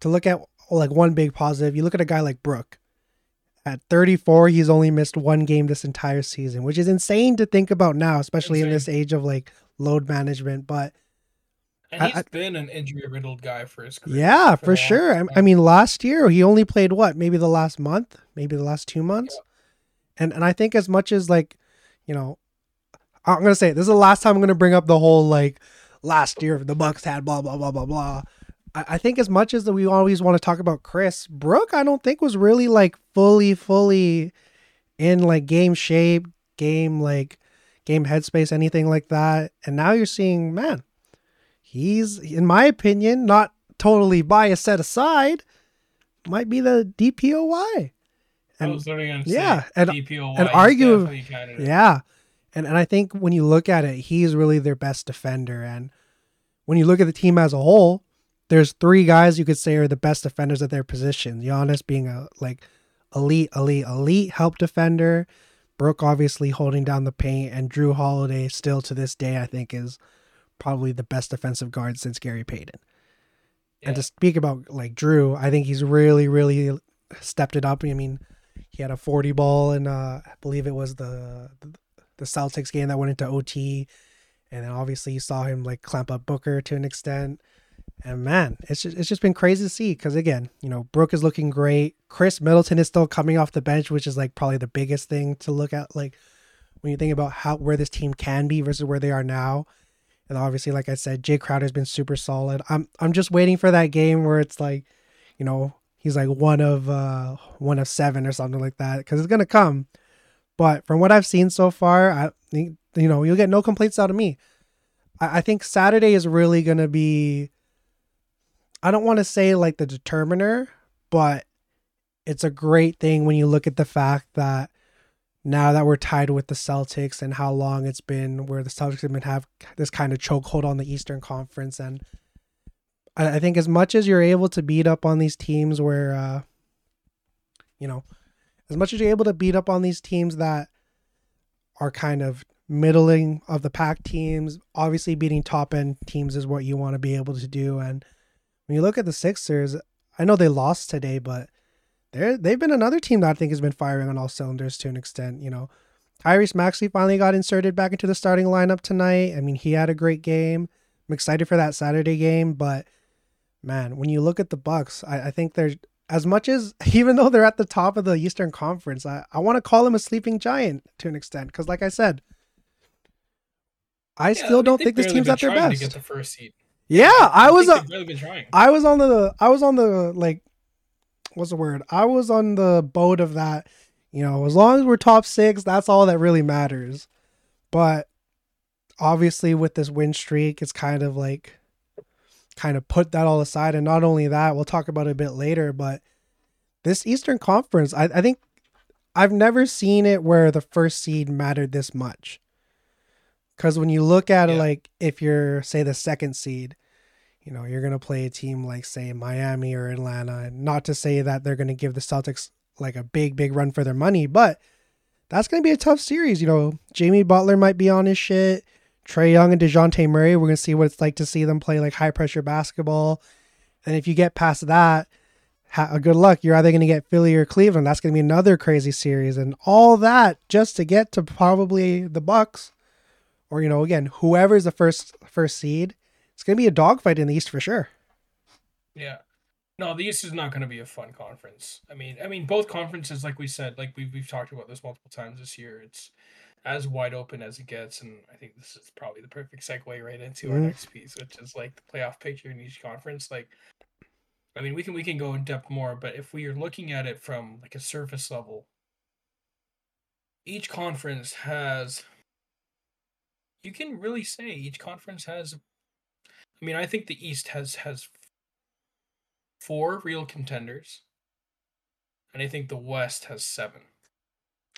to look at like one big positive, you look at a guy like Brook. At 34, he's only missed one game this entire season, which is insane to think about now, especially in this age of like load management. But And he's I- been an injury riddled guy for his career. yeah, for for sure. I, I mean, last year he only played what? Maybe the last month, maybe the last two months. And and I think as much as like, you know, I'm gonna say it, this is the last time I'm gonna bring up the whole like last year the Bucks had blah blah blah blah blah. I, think as much as that we always want to talk about Chris Brook, I don't think was really like fully fully in like game shape, game like game headspace, anything like that. And now you're seeing, man, he's in my opinion not totally bias set aside, might be the DPOY. I And was literally gonna say yeah, and- DPOY and argue- yeah. And and I think when you look at it, he's really their best defender. And when you look at the team as a whole, there's three guys you could say are the best defenders at their position. Giannis being a like elite, elite, elite help defender. Brook obviously holding down the paint, and Jrue Holiday still to this day I think is probably the best defensive guard since Gary Payton. And to speak about like Jrue, I think he's really, really stepped it up. I mean, he had a 40 ball and uh, I believe it was the the Celtics game that went into OT. And then obviously you saw him like clamp up Booker to an extent. And man, it's just, it's just been crazy to see because again, you know, Brook is looking great. Khris Middleton is still coming off the bench, which is like probably the biggest thing to look at. Like when you think about how where this team can be versus where they are now. And obviously, like I said, Jay Crowder's been super solid. I'm I'm just waiting for that game where it's like, you know, he's like one of uh one of seven or something like that because it's gonna come. But from what I've seen so far, I think you know you'll get no complaints out of me. I, I think Saturday is really gonna be. I don't want to say like the determiner, but it's a great thing when you look at the fact that now that we're tied with the Celtics and how long it's been where the Celtics have been have this kind of chokehold on the Eastern Conference and I, think as much as you're able to beat up on these teams where uh you know as much as you're able to beat up on these teams that are kind of middling of the pack teams obviously beating top end teams is what you want to be able to do and when you look at the Sixers I know they lost today but they're they've been another team that I think has been firing on all cylinders to an extent. You know, Tyrese Maxey finally got inserted back into the starting lineup tonight. I mean, he had a great game. I'm excited for that Saturday game, but man, when you look at the Bucks, I, I think they're as much as even though they're at the top of the Eastern Conference, I, I want to call them a sleeping giant to an extent because, like I said, I Yeah, still mean, don't think this team's at their trying To best. get the first seed. Yeah, I was. think Uh, been trying. I was on the I was on the like what's the word? I was on the boat of that, you know, as long as we're top 6, that's all that really matters. But obviously with this win streak, it's kind of like kind of put that all aside and not only that, we'll talk about it a bit later, but this Eastern Conference, I, I think I've never seen it where the first seed mattered this much. Cuz when you look at it like if you're say the second seed, you know, you're going to play a team like, say, Miami or Atlanta. Not to say that they're going to give the Celtics like a big, big run for their money, but that's going to be a tough series. You know, Jimmy Butler might be on his shit. Trae Young and Dejounte Murray, we're going to see what it's like to see them play like high pressure basketball. And if you get past that, ha- uh, good luck. You're either going to get Philly or Cleveland. That's going to be another crazy series. And all that just to get to probably the Bucks or, you know, again, whoever's the first first seed it's gonna be a dogfight in the East for sure. Yeah. No, the East is not going to be a fun conference. I mean, I mean, both conferences, like we said, like we've we've talked about this multiple times this year. It's as wide open as it gets, and I think this is probably the perfect segue right into our Mhm. next piece, which is like the playoff picture in each conference. Like, I mean, we can we can go in depth more, but if we are looking at it from like a surface level, each conference has. You can really say each conference has. I mean, I think the East has has four real contenders, and I think the West has seven.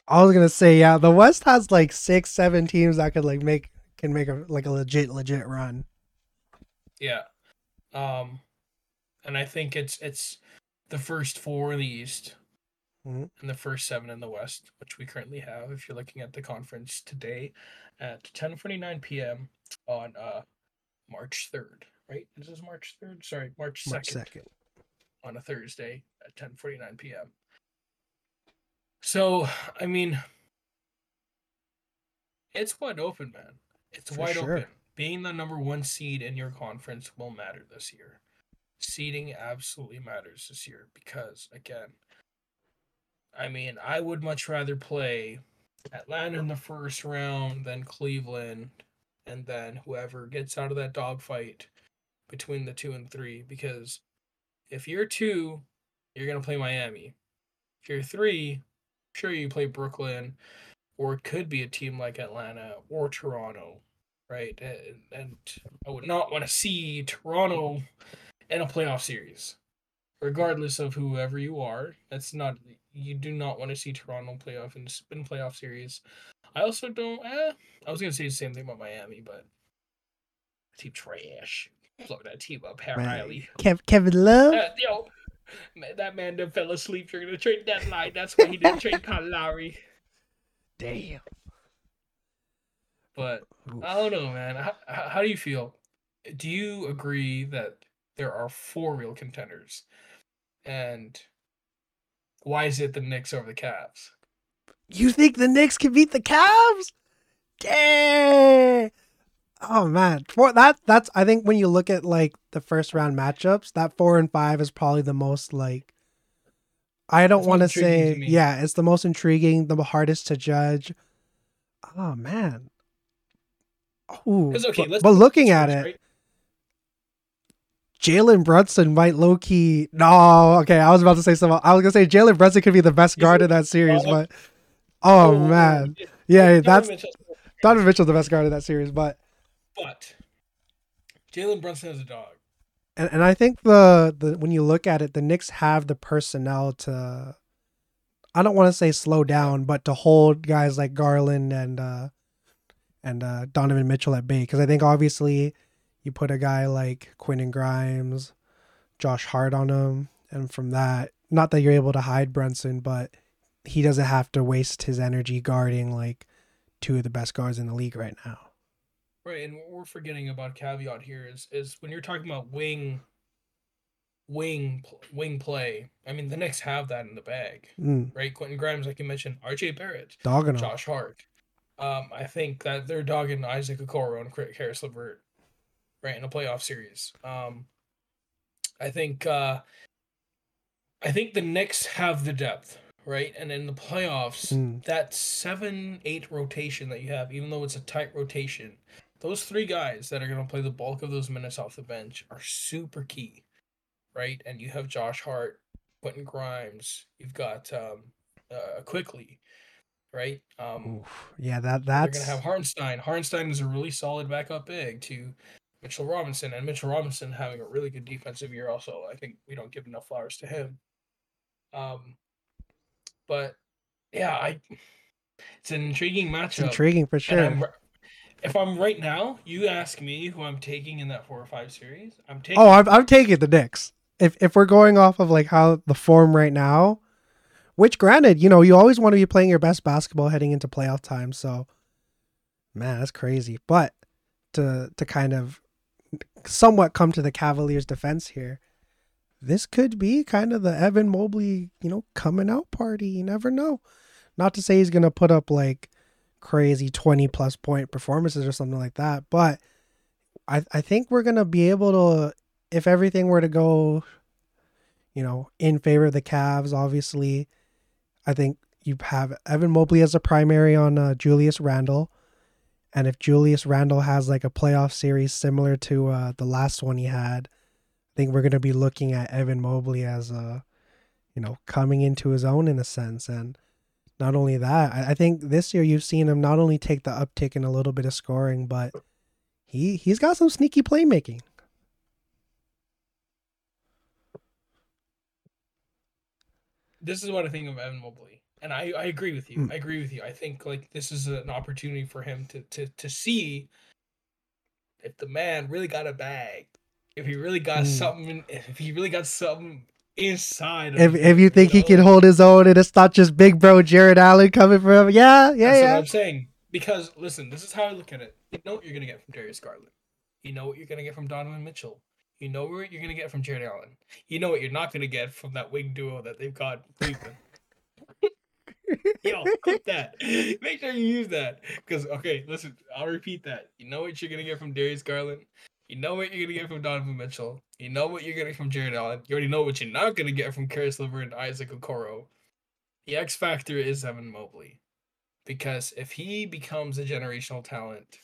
I was gonna say, yeah, the West has like six, seven teams that could like make can make a like a legit, legit run. Yeah. Um and I think it's it's the first four in the East Mhm. and the first seven in the West, which we currently have if you're looking at the conference today at 10:49 p.m. on uh March 3rd, right? This is March 3rd. Sorry, March 2nd March second. on a Thursday at 10:49 p.m. So, I mean, it's wide open, man. It's For wide sure. open. Being the number one seed in your conference will matter this year. Seeding absolutely matters this year because, again, I mean, I would much rather play Atlanta in the first round than Cleveland, and then whoever gets out of that dogfight between the two and three. Because if you're two, you're gonna play Miami. If you're three, sure you play Brooklyn, or it could be a team like Atlanta or Toronto, right? And, and I would not want to see Toronto in a playoff series, regardless of whoever you are. That's not you do not want to see Toronto playoff in in playoff series. I also don't. Eh, I was gonna say the same thing about Miami, but team trash. Look that team up, Pat Man, Riley. Kev, Kevin Love. Uh, yo, man, that man done fell asleep during the trade deadline. That's why he didn't trade Kyle Lowry. Damn. But Oof. I don't know, man. How how do you feel? Do you agree that there are four real contenders? And why is it the Knicks over the Cavs? You think the Knicks can beat the Cavs? Dang. Oh man, for that that's I think when you look at like the first round matchups, that four and five is probably the most like I don't want to say yeah, it's the most intriguing, the hardest to judge. Oh man. Ooh, okay, but, but look looking at it, right? Jalen Brunson might low key. No, okay, I was about to say something. I was gonna say Jalen Brunson could be the best guard in that series, but oh, man, yeah, that's Mitchell's- Donovan Mitchell's the best guard in that series, but But Jalen Brunson is a dog. and, and I think the the when you look at it, the Knicks have the personnel to. I don't want to say slow down, but to hold guys like Garland and uh and uh Donovan Mitchell at bay because I think obviously you put a guy like Quentin Grimes, Josh Hart on him, and from that, not that you're able to hide Brunson, but he doesn't have to waste his energy guarding like two of the best guards in the league right now. Right, and what we're forgetting about caveat here is is when you're talking about wing wing wing play. I mean, the Knicks have that in the bag, Mm, right? Quentin Grimes, like you mentioned, R.J. Barrett, dogging. Josh Hart. Um, I think that they're dogging Isaac Okoro and Chris- Karis LeVert, right, in a playoff series. Um, I think uh, I think the Knicks have the depth, right, and in the playoffs, Mm. that seven eight rotation that you have, even though it's a tight rotation, those three guys that are going to play the bulk of those minutes off the bench are super key, right? And you have Josh Hart, Quentin Grimes, you've got um, uh, quickly, right? Um, Oof. Yeah, that they're going to have Hartenstein. Hartenstein is a really solid backup big to Mitchell Robinson, and Mitchell Robinson having a really good defensive year. Also, I think we don't give enough flowers to him. Um, but yeah, I it's an intriguing matchup. it's intriguing for sure. I'm, if I'm right now, you ask me who I'm taking in that four or five series. I'm taking. Oh, I'm I'm taking the Knicks. If if we're going off of like how the form right now, which granted, you know, you always want to be playing your best basketball heading into playoff time. So, man, that's crazy. But to to kind of somewhat come to the Cavaliers' defense here, this could be kind of the Evan Mobley, you know, coming out party. You never know. Not to say he's gonna put up like crazy twenty plus point performances or something like that, but I I think we're gonna be able to if everything were to go you know, in favor of the Cavs, obviously. I think you have Evan Mobley as a primary on uh, Julius Randle. And if Julius Randle has like a playoff series similar to uh, the last one he had, I think we're going to be looking at Evan Mobley as a, you know, coming into his own in a sense. And not only that, I, I think this year you've seen him not only take the uptick in a little bit of scoring, but he he's got some sneaky playmaking. This is what I think of Evan Mobley, and I, I agree with you. Mm. I agree with you. I think like this is an opportunity for him to to to see if the man really got a bag, if he really got Mm. something, if he really got something inside. of If him, if you think he know? can hold his own and it's not just big bro Jarrett Allen coming for him, yeah, yeah, That's what yeah. I'm saying. Because listen, this is how I look at it. You know what you're gonna get from Darius Garland. You know what you're gonna get from Donovan Mitchell. You know what you're gonna get from Jarrett Allen. You know what you're not gonna get from that wing duo that they've got Cleveland. Yo, clip that. Make sure you use that. Because okay, listen, I'll repeat that. You know what you're gonna get from Darius Garland. You know what you're gonna get from Donovan Mitchell. You know what you're getting from Jarrett Allen. You already know what you're not gonna get from Karis LeVert and Isaac Okoro. The X factor is Evan Mobley. Because if he becomes a generational talent,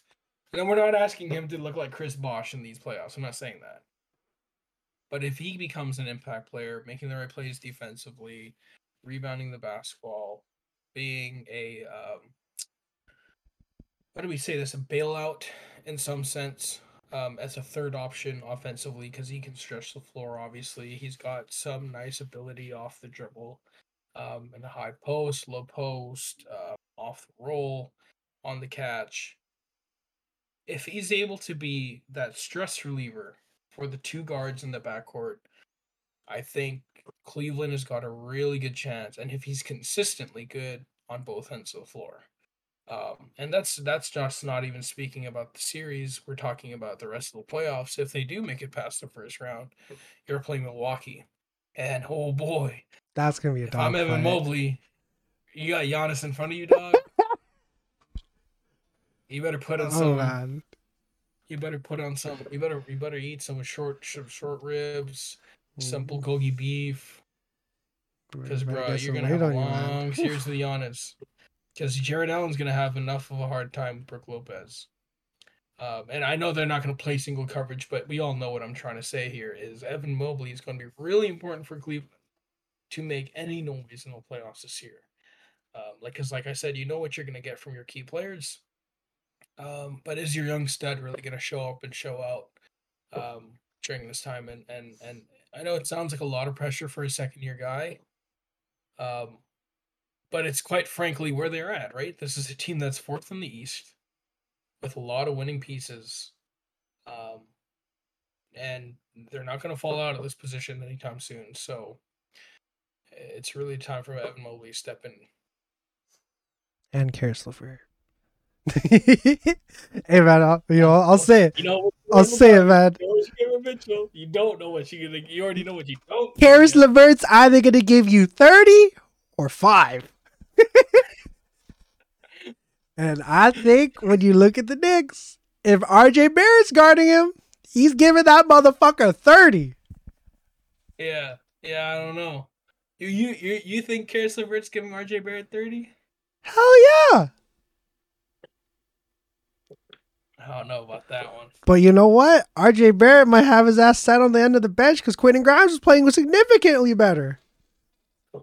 and we're not asking him to look like Chris Bosh in these playoffs. I'm not saying that. But if he becomes an impact player, making the right plays defensively, rebounding the basketball, being a um, what do we say this a bailout in some sense um, as a third option offensively because he can stretch the floor. Obviously, he's got some nice ability off the dribble, um, in the high post, low post, uh, off the roll, on the catch. If he's able to be that stress reliever for the two guards in the backcourt, I think Cleveland has got a really good chance. And if he's consistently good on both ends of the floor, um, and that's that's just not even speaking about the series. We're talking about the rest of the playoffs. If they do make it past the first round, you're playing Milwaukee, and oh boy, That's gonna be a if I'm Evan fight. Mobley, you got Giannis in front of you, dog. you better put on Oh some. man, You better put on some. You better you better eat some short short, short ribs, some Mm, bulgogi beef. Because, bro, you're some gonna have a on you, long series with Giannis. Because Jarrett Allen's gonna have enough of a hard time with Brook Lopez. Um, and I know they're not gonna play single coverage, but we all know what I'm trying to say here is Evan Mobley is gonna be really important for Cleveland to make any noise in the playoffs this year. Um, like, cause like I said, you know what you're gonna get from your key players. Um, but is your young stud really gonna show up and show out um, during this time? And and and I know it sounds like a lot of pressure for a second year guy. Um, but it's quite frankly where they're at, right? This is a team that's fourth in the East with a lot of winning pieces. Um, and they're not going to fall out of this position anytime soon. So it's really time for Evan Mobley to step in. and Karis LeVert. hey man, I'll, you know, I'll say it. You know, I'll say it, man. You know what you gave him, Mitchell? You don't know what you're gonna. You already know what you don't. Karis. LeVert's either gonna give you thirty or five. And I think when you look at the Knicks, if RJ Barrett's guarding him, he's giving that motherfucker thirty. Yeah, yeah. I don't know. You you you, you think Karis LeVert's giving RJ Barrett thirty? Hell yeah! I don't know about that one. But you know what? RJ Barrett might have his ass sat on the end of the bench because Quentin Grimes was playing significantly better.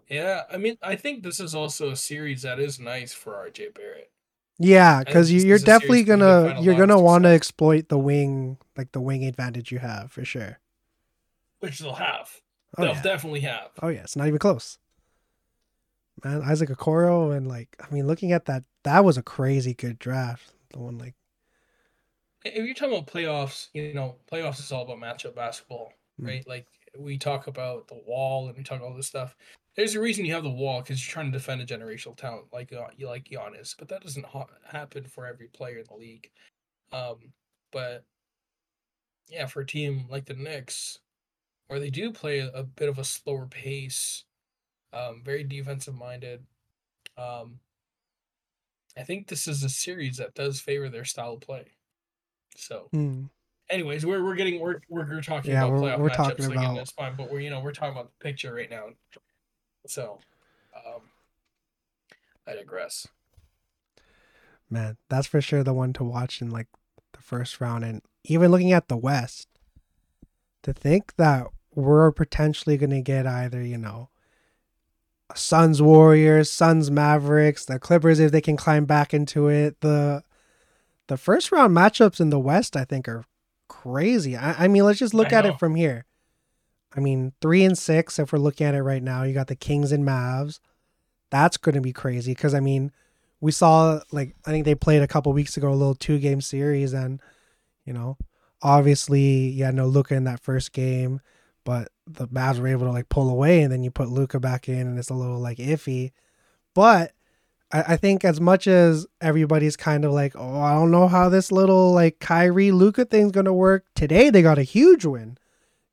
Yeah, I mean, I think this is also a series that is nice for RJ Barrett. Yeah, because you're is a series definitely where he can gonna you're gonna want to exploit the wing like the wing advantage you have for sure. which they'll have. Oh they'll yeah. definitely have. Oh yeah, it's not even close. Man, Isaac Okoro and like I mean, looking at that, that was a crazy good draft. The one like, If you're talking about playoffs, you know, playoffs is all about matchup basketball, Mm. right? Like we talk about the wall and we talk all this stuff. There's a reason you have the wall because you're trying to defend a generational talent like uh, you like Giannis, but that doesn't ha- happen for every player in the league. Um, but yeah, for a team like the Knicks, where they do play a, a bit of a slower pace, um, very defensive minded. Um, I think this is a series that does favor their style of play. So hmm. anyways, we're we're getting we're we're, we're talking Yeah, about we're- playoff we're matchups talking again. about- That's fine, but we're you know we're talking about the picture right now. So, um, I digress. Man, that's for sure the one to watch in like the first round. And even looking at the West, to think that we're potentially going to get either, you know, Suns Warriors, Suns Mavericks, the Clippers if they can climb back into it. The the first round matchups in the West, I think, are crazy. I, I mean, let's just look I at know. it from here. I mean, three and six, if we're looking at it right now, you got the Kings and Mavs. That's going to be crazy because, I mean, we saw, like, I think they played a couple weeks ago, a little two game series. And, you know, obviously, you had no Luka in that first game, but the Mavs were able to, like, pull away. And then you put Luka back in, and it's a little, like, iffy. But I, I think as much as everybody's kind of like, oh, I don't know how this little, like, Kyrie Luka thing's going to work, today they got a huge win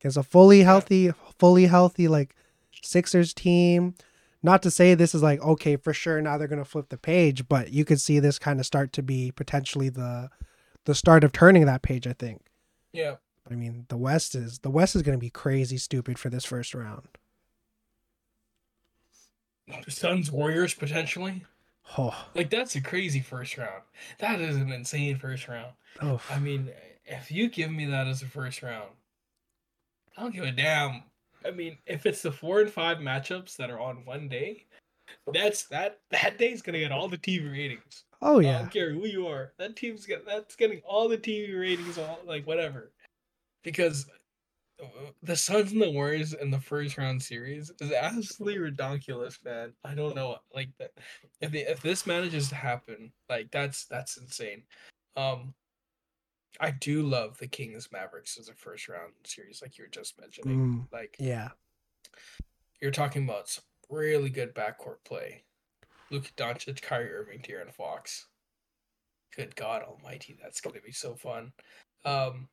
against a fully healthy, fully healthy like Sixers team. Not to say this is like okay for sure now they're gonna flip the page, but you could see this kind of start to be potentially the the start of turning that page. I think. Yeah, I mean the West is the West is gonna be crazy stupid for this first round. Suns Warriors potentially. Oh, Like that's a crazy first round. That is an insane first round. oh. I mean, if you give me that as a first round, I don't give a damn. I mean, if it's the four and five matchups that are on one day, that's that that day's gonna get all the TV ratings. oh yeah. I don't care who you are. That team's get that's getting all the TV ratings, all like whatever. Because uh, the Suns and the Warriors in the first round series is absolutely ridiculous, man. I don't know, like that. If the, if this manages to happen, like that's that's insane. Um, I do love the Kings Mavericks as a first round series, like you were just mentioning. Mm, Like yeah. you're talking about some really good backcourt play. Luka Doncic, Kyrie Irving, De'Aaron Fox. Good God Almighty, that's going to be so fun. Um,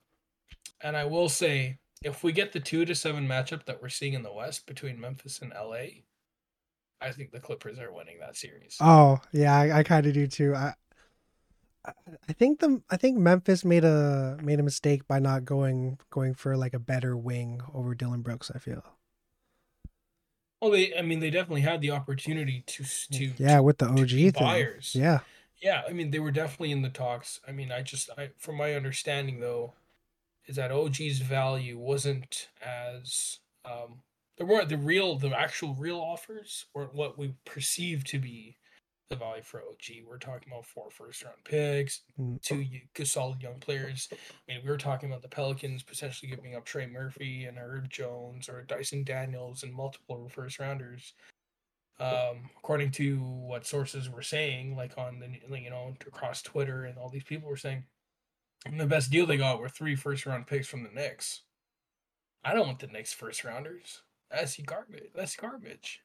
and I will say, if we get the two to seven matchup that we're seeing in the West between Memphis and LA, I think the Clippers are winning that series. Oh yeah, I, I kind of do too. I, I think the I think Memphis made a made a mistake by not going going for like a better wing over Dillon Brooks. I feel. Well, they, I mean, they definitely had the opportunity to to Yeah, with the OG thing. buyers. Yeah. Yeah, I mean they were definitely in the talks. I mean, I just I from my understanding though, is that OG's value wasn't as um there weren't the real the actual real offers weren't what we perceived to be the value for OG. We're talking about four first round picks, Mm. two solid young players. I mean, we were talking about the Pelicans potentially giving up Trey Murphy and Herb Jones or Dyson Daniels and multiple first rounders um, according to what sources were saying, like on the you know across Twitter and all these people were saying, the best deal they got were three first round picks from the Knicks. I don't want the Knicks first rounders. That's garbage. That's garbage.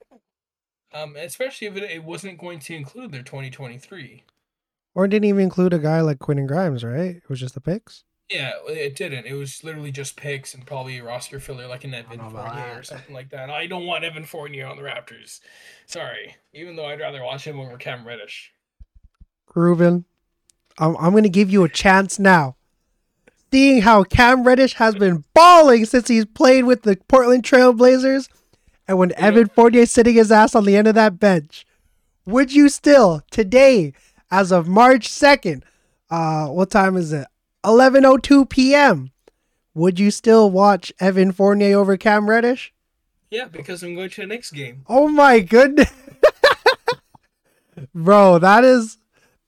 Um, especially if it, it wasn't going to include their 2023. Or it didn't even include a guy like Quentin Grimes, right? It was just the picks. Yeah, it didn't. It was literally just picks and probably a roster filler like an Evan Fournier or something like that. I don't want Evan Fournier on the Raptors. Sorry, even though I'd rather watch him over Cam Reddish. Ruben, I'm, I'm going to give you a chance now. Seeing how Cam Reddish has been balling since he's played with the Portland Trail Blazers, and when Evan Fournier sitting his ass on the end of that bench, would you still today, as of March second, uh, what time is it? 11:02 p.m. Would you still watch Evan Fournier over Cam Reddish? Yeah, because I'm going to the next game. Oh my goodness. Bro, that is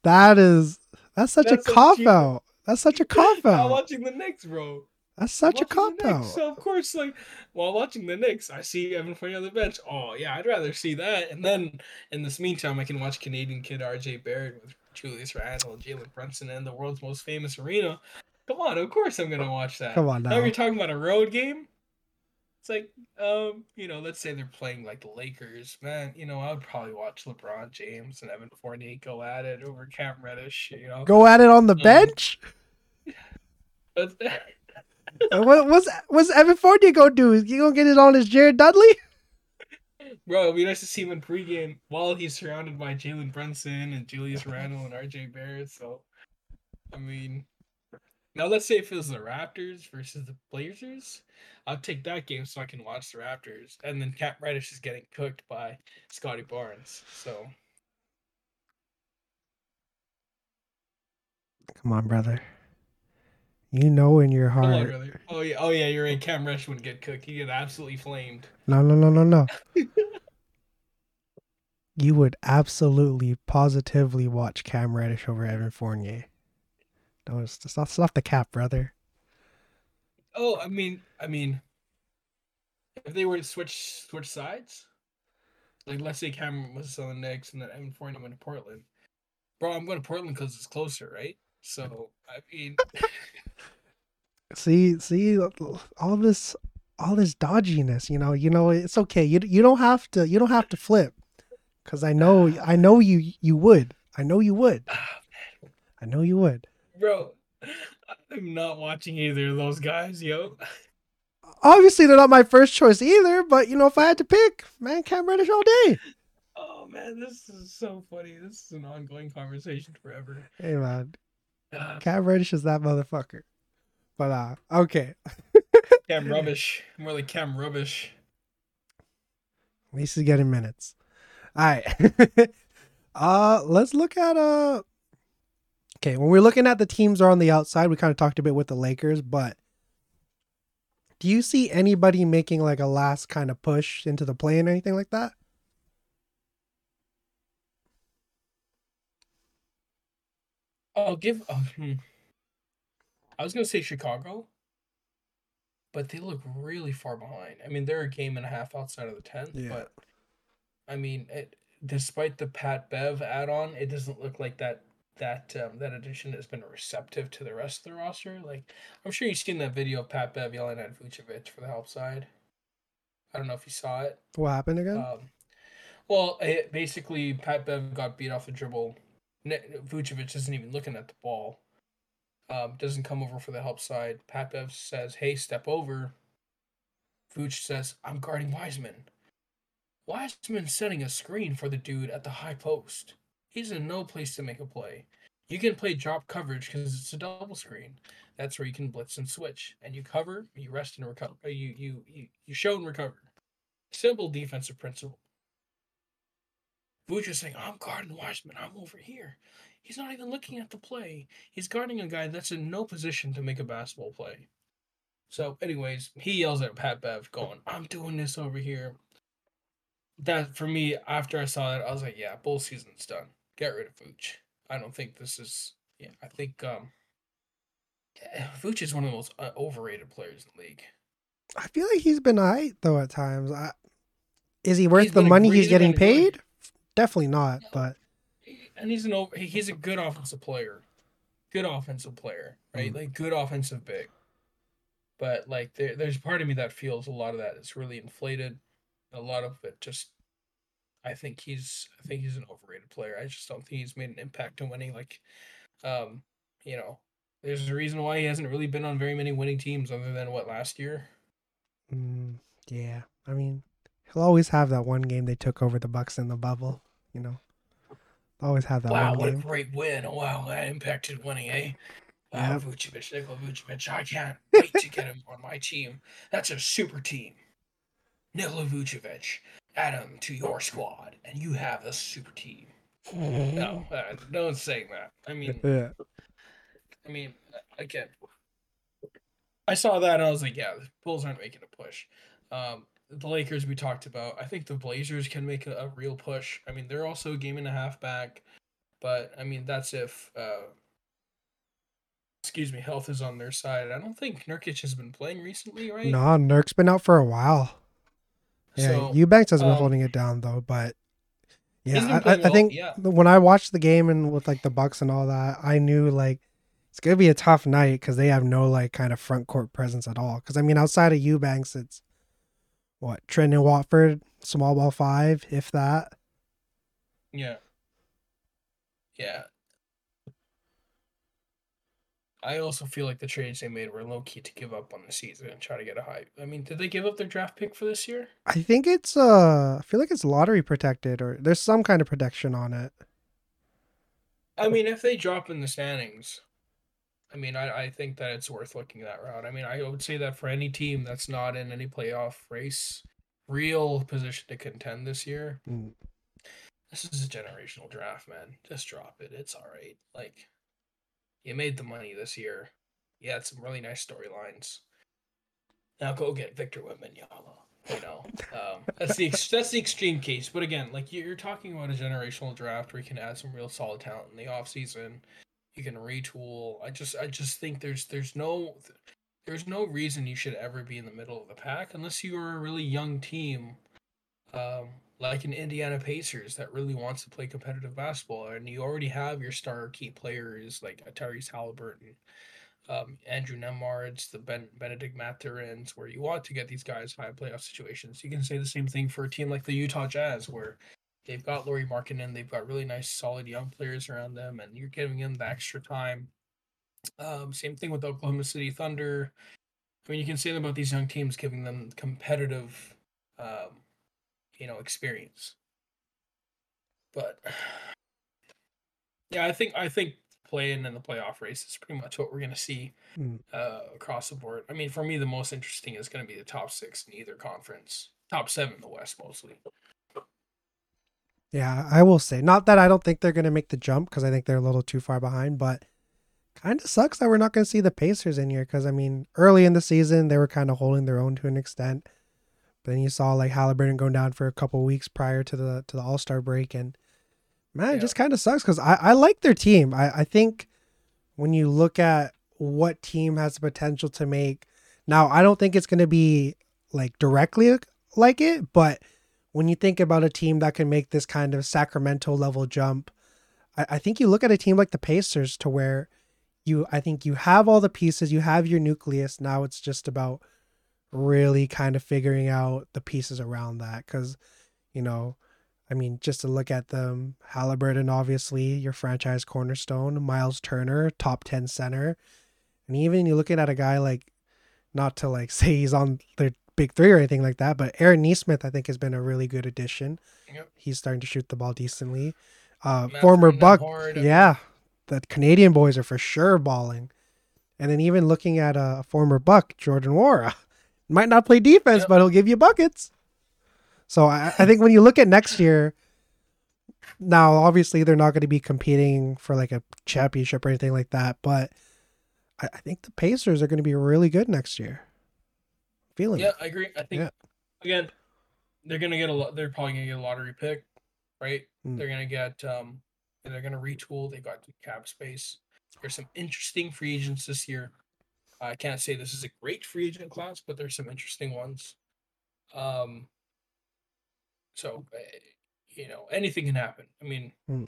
that is that's such That's a cop out. That's such a cop While out. watching the Knicks, bro. That's such a Watching cop out. So of course, like while watching the Knicks, I see Evan Fournier on the bench. Oh yeah, I'd rather see that. And then in this meantime, I can watch Canadian kid R.J. Barrett with Julius Randle and Jalen Brunson and the world's most famous arena. Come on, of course I'm gonna watch that. Come on Now now. you're talking about a road game. It's like, um, you know, let's say they're playing like the Lakers, man. You know, I would probably watch LeBron James and Evan Fournier go at it over Cam Reddish. You know, Go at it on the Um, bench? what what's what's Evan Fournier gonna do? Is he gonna get it on his Jared Dudley? Bro, it'd be nice to see him in pregame while he's surrounded by Jalen Brunson and Julius Randle and RJ Barrett. So, I mean, Now let's say if it was the Raptors versus the Blazers, I'll take that game so I can watch the Raptors, and then Cam Reddish is getting cooked by Scottie Barnes. So Come on, brother. You know in your on, heart. Oh yeah, oh yeah, you're right. Cam Reddish wouldn't get cooked. He'd get absolutely flamed. No, no, no, no, no. you would absolutely, positively watch Cam Reddish over Evan Fournier. No, it's just that's off the cap, brother. Oh, I mean, I mean, if they were to switch switch sides, like let's say Cameron was on the Knicks and then Evan Fournier went to Portland, bro, I'm going to Portland because it's closer, right? So I mean, See, see, all this, all this dodginess. You know, you know, it's okay. You you don't have to. You don't have to flip, because I know, I know you you would. I know you would. I know you would. bro, I'm not watching either of those guys, yo. Obviously, they're not my first choice either. But you know, if I had to pick, man, Cam Reddish all day. Oh man, this is so funny. This is an ongoing conversation forever. Hey man, Ah, Cam Reddish is that motherfucker. But uh, okay. Cam rubbish, more like Cam rubbish. At least he's getting minutes. All right. uh, let's look at uh. Okay, when we're looking at the teams are on the outside, we kind of talked a bit with the Lakers, but do you see anybody making like a last kind of push into the play and anything like that? I'll give. Oh, hmm. I was gonna say Chicago, but they look really far behind. I mean, they're a game and a half outside of the tenth, Yeah. but I mean, it, despite the Pat Bev add-on, it doesn't look like that that um, that addition has been receptive to the rest of the roster. Like, I'm sure you've seen that video of Pat Bev yelling at Vucevic for the help side. I don't know if you saw it. What happened again? Um, well, it, basically, Pat Bev got beat off the dribble. Vucevic isn't even looking at the ball. Um, doesn't come over for the help side. Pat Bev says, "Hey, step over." Vooch says, "I'm guarding Wiseman." Wiseman's setting a screen for the dude at the high post. He's in no place to make a play. You can play drop coverage because it's a double screen. That's where you can blitz and switch, and you cover, you rest and recover. You you you you show and recover. Simple defensive principle. Vooch is saying, I'm guarding Wiseman. I'm over here. He's not even looking at the play. He's guarding a guy that's in no position to make a basketball play. So, anyways, he yells at Pat Bev, going, I'm doing this over here. That, for me, after I saw that, I was like, yeah, bull season's done. Get rid of Vooch. I don't think this is, yeah, I think, um, yeah, Vooch is one of the most uh, overrated players in the league. I feel like he's been alright though at times. I, is he worth He's the money he's getting paid? good. Definitely not. But and he's an over, he's a good offensive player, good offensive player, right? Mhm. Like good offensive big. But like there, there's part of me that feels a lot of that is really inflated. A lot of it just, I think he's I think he's an overrated player. I just don't think he's made an impact on winning. Like, um, you know, there's a reason why he hasn't really been on very many winning teams other than what last year. mm, yeah, I mean, he'll always have that one game they took over the Bucks in the bubble. You know, always have that wow, one what a great win! Oh, wow, that impacted winning, eh? Wow, Yep. Vucevic, Nikola Vucevic, I can't wait to get him on my team. That's a super team. Nikola Vucevic, add him to your squad, and you have a super team. No, uh, no one's saying that. I mean, Yeah. I mean, again, I saw that and I was like, yeah, the Bulls aren't making a push. Um, the Lakers we talked about. I think the Blazers can make a, a real push. I mean, they're also a game and a half back, but I mean that's if uh, excuse me, health is on their side. I don't think Nurkic has been playing recently, right? No, Nurk's been out for a while. Yeah, So, Eubanks has been um, holding it down though, but yeah, I, I, I well, think yeah. when I watched the game and with like the Bucks and all that, I knew like it's gonna be a tough night because they have no like kind of front court presence at all. Because I mean, outside of Eubanks, it's what Trendon Watford, small ball five, if that. Yeah. Yeah. I also feel like the trades they made were low key to give up on the season and try to get a high. I mean, did they give up their draft pick for this year? I think it's uh, I feel like it's lottery protected or there's some kind of protection on it. I mean, if they drop in the standings, I mean, I, I think that it's worth looking that route. I mean, I would say that for any team that's not in any playoff race, real position to contend this year, Mm. this is a generational draft, man. Just drop it. It's all right. Like, you made the money this year. You had some really nice storylines. Now go get Victor Wembanyama. You know, um, that's the ex- that's the extreme case. But again, like you're talking about a generational draft where you can add some real solid talent in the offseason. You can retool. I just I just think there's there's no there's no reason you should ever be in the middle of the pack unless you are a really young team, um, like an Indiana Pacers that really wants to play competitive basketball, and you already have your star key players like Tyrese Halliburton, um, Andrew Nembhard's, the ben- Benedict Mathurin's, where you want to get these guys high playoff situations. You can say the same thing for a team like the Utah Jazz, where they've got Lauri Markkanen, they've got really nice, solid young players around them, and you're giving them the extra time. Um, same thing with Oklahoma City Thunder. I mean, you can say about these young teams, giving them competitive, um, you know, experience. But yeah, I think I think playing in the playoff race is pretty much what we're going to see Mm. uh, across the board. I mean, for me, the most interesting is going to be the top six in either conference, top seven in the West mostly. Yeah, I will say. Not that I don't think they're going to make the jump because I think they're a little too far behind, but kind of sucks that we're not going to see the Pacers in here because, I mean, early in the season, they were kind of holding their own to an extent. But then you saw like Halliburton going down for a couple weeks prior to the to the All Star break, and man, it just kind of sucks because I, I like their team. I, I think when you look at what team has the potential to make, now I don't think it's going to be like directly like it, but when you think about a team that can make this kind of Sacramento level jump, I, I think you look at a team like the Pacers to where you I think you have all the pieces, you have your nucleus. Now it's just about really kind of figuring out the pieces around that. Cause, you know, I mean, just to look at them, Halliburton, obviously, your franchise cornerstone, Miles Turner, top 10 center. And even you're looking at a guy like, not to like say he's on the big three or anything like that, but Aaron Nesmith, I think, has been a really good addition. Yep. He's starting to shoot the ball decently. Uh, former Buck, yeah, the Canadian boys are for sure balling. And then even looking at a former Buck, Jordan Nwora, might not play defense, Yep. but he'll give you buckets. So I, I think when you look at next year, now obviously they're not going to be competing for like a championship or anything like that, but I, I think the Pacers are going to be really good next year. Feeling Yeah, it. I agree. I think Yeah. again, they're gonna get a lot. They're probably gonna get a lottery pick, right? Mm. They're gonna get um, they're gonna retool. They got the cap space. There's some interesting free agents this year. I can't say this is a great free agent class, but there's some interesting ones. Um. So, eh, you know, anything can happen. I mean, Mm.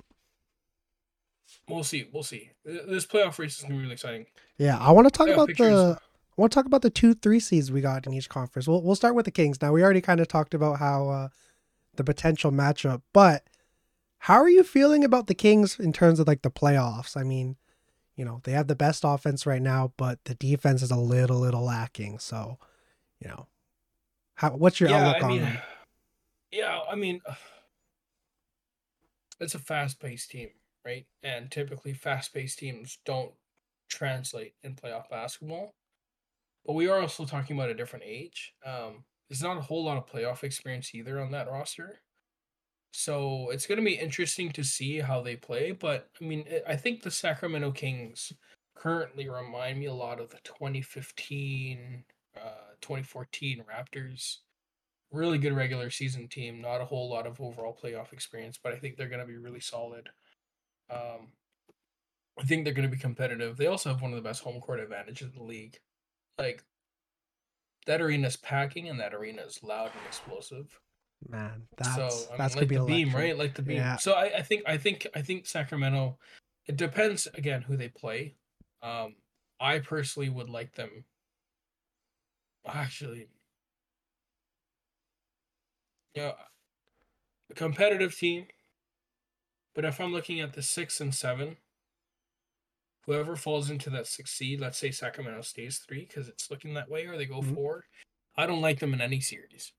we'll see. We'll see. This playoff race is gonna be really exciting. Yeah, I want to talk Playoff about picture is- the. I want to talk about the two three seeds we got in each conference. We'll we'll start with the Kings. Now we already kind of talked about how uh, the potential matchup, but how are you feeling about the Kings in terms of like the playoffs? I mean, you know they have the best offense right now, but the defense is a little little lacking. So, you know, how what's your outlook I on mean, them? yeah, I mean, it's a fast-paced team, right? And typically, fast-paced teams don't translate in playoff basketball. But we are also talking about a different age. Um, there's not a whole lot of playoff experience either on that roster. So it's going to be interesting to see how they play. But I mean, I- I think the Sacramento Kings currently remind me a lot of the 2015, uh, 2014 Raptors really good regular season team. Not a whole lot of overall playoff experience, but I think they're going to be really solid. Um, I think they're going to be competitive. They also have one of the best home court advantages in the league. Like that arena's packing and that arena is loud and explosive. Man, that's so I that's mean, gonna like be the beam, right? Like the beam. Yeah. So I, I think I think I think Sacramento. It depends again who they play. Um, I personally would like them. Actually, yeah, a competitive team. But if I'm looking at the six and seven, whoever falls into that six seed, let's say Sacramento stays three because it's looking that way, or they go Mhm. four. I don't like them in any series.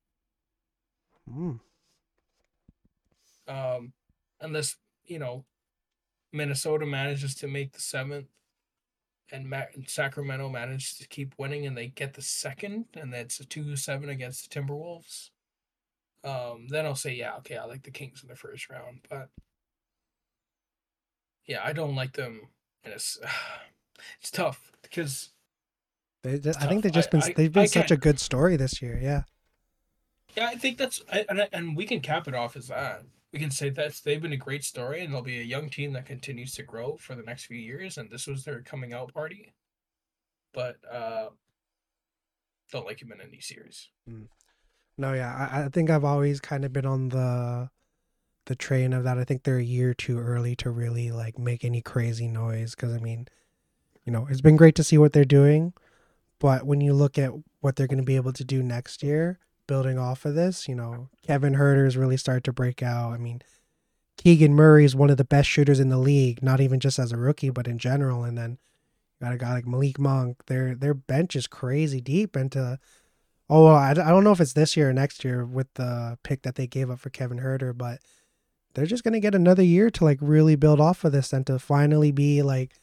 Mm. um, unless you know Minnesota manages to make the seventh, and Ma- Sacramento manages to keep winning and they get the second, and that's a 2 7 against the Timberwolves, um, then I'll say, yeah, okay, I like the Kings in the first round. But yeah, I don't like them. And it's, it's tough because. They, I think they've just been I, they've been I such a good story this year. Yeah. Yeah, I think that's and and we can cap it off as that. We can say that they've been a great story, and they'll be a young team that continues to grow for the next few years. And this was their coming out party, but uh, don't like him in any series. Mm. No, yeah, I, I think I've always kind of been on the the train of that. I think they're a year too early to really like make any crazy noise. Because I mean, you know, it's been great to see what they're doing, but when you look at what they're going to be able to do next year, building off of this, you know, Kevin Huerter's really started to break out. I mean, Keegan Murray is one of the best shooters in the league, not even just as a rookie, but in general. And then got a guy like Malik Monk. Their their bench is crazy deep. And to oh, I, I don't know if it's this year or next year with the pick that they gave up for Kevin Huerter, but they're just gonna get another year to like really build off of this and to finally be like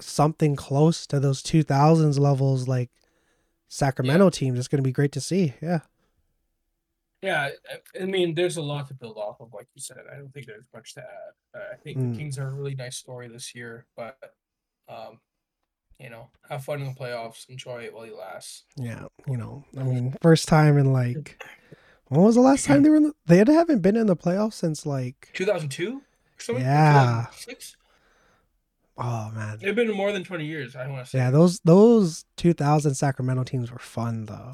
something close to those 2000s levels like Sacramento yeah. teams. It's going to be great to see. Yeah. Yeah, I mean, there's a lot to build off of, like you said. I don't think there's much to add. Uh, I think mm. the Kings are a really nice story this year, but um, you know, have fun in the playoffs, enjoy it while you last. Yeah, you know, I mean, first time in like, when was the last time they were in the? They haven't been in the playoffs since like 2002. Yeah. 2006? Oh man, it's been more than twenty years. I want to say. Yeah, those those 2000 Sacramento teams were fun though.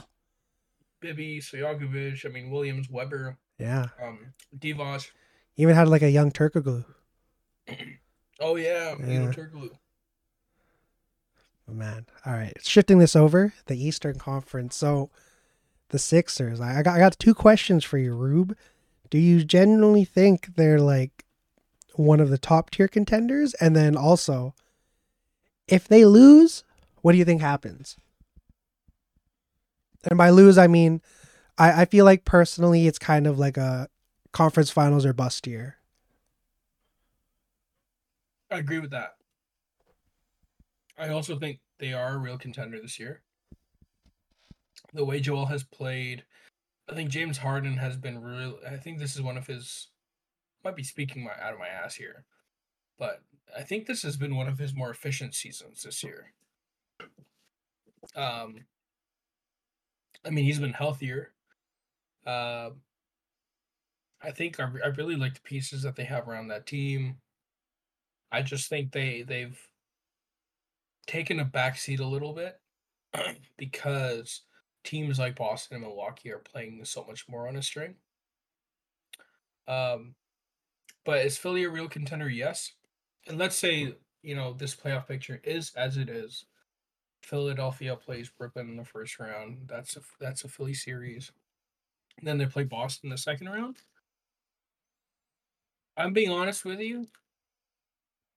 Bibby, Stojakovic, I mean Williams, Webber. Yeah. Um, Divac. Even had like a young Turkoglu. oh yeah, yeah. Turkoglu. Oh, man, all right. Shifting this over, the Eastern Conference. So, the Sixers. I got I got two questions for you, Rube. Do you genuinely think they're like one of the top tier contenders? And then also, if they lose, what do you think happens? And by lose, I mean, I, I feel like personally, it's kind of like a conference finals or bust year. I agree with that. I also think they are a real contender this year. The way Joel has played, I think James Harden has been real. I think this is one of his might be speaking my out of my ass here, but I think this has been one of his more efficient seasons this year. Um, I mean, he's been healthier. Uh, I think I, I really like the pieces that they have around that team. I just think they they've taken a backseat a little bit because teams like Boston and Milwaukee are playing so much more on a string. Um, but is Philly a real contender? Yes. And let's say, you know, this playoff picture is as it is. Philadelphia plays Brooklyn in the first round. That's a that's a Philly series. And then they play Boston the second round. I'm being honest with you.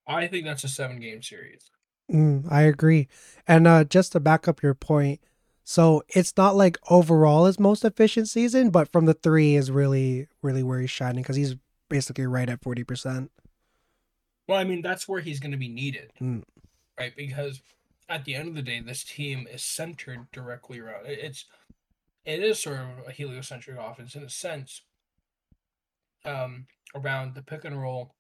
I think that's a seven game series. Mm, I agree. And uh, just to back up your point, so it's not like overall his most efficient season, but from the three is really, really where he's shining because he's basically right at 40%. Well, I mean, that's where he's going to be needed, mm. right? Because at the end of the day, this team is centered directly around it's it is sort of a heliocentric offense in a sense, um, around the pick and roll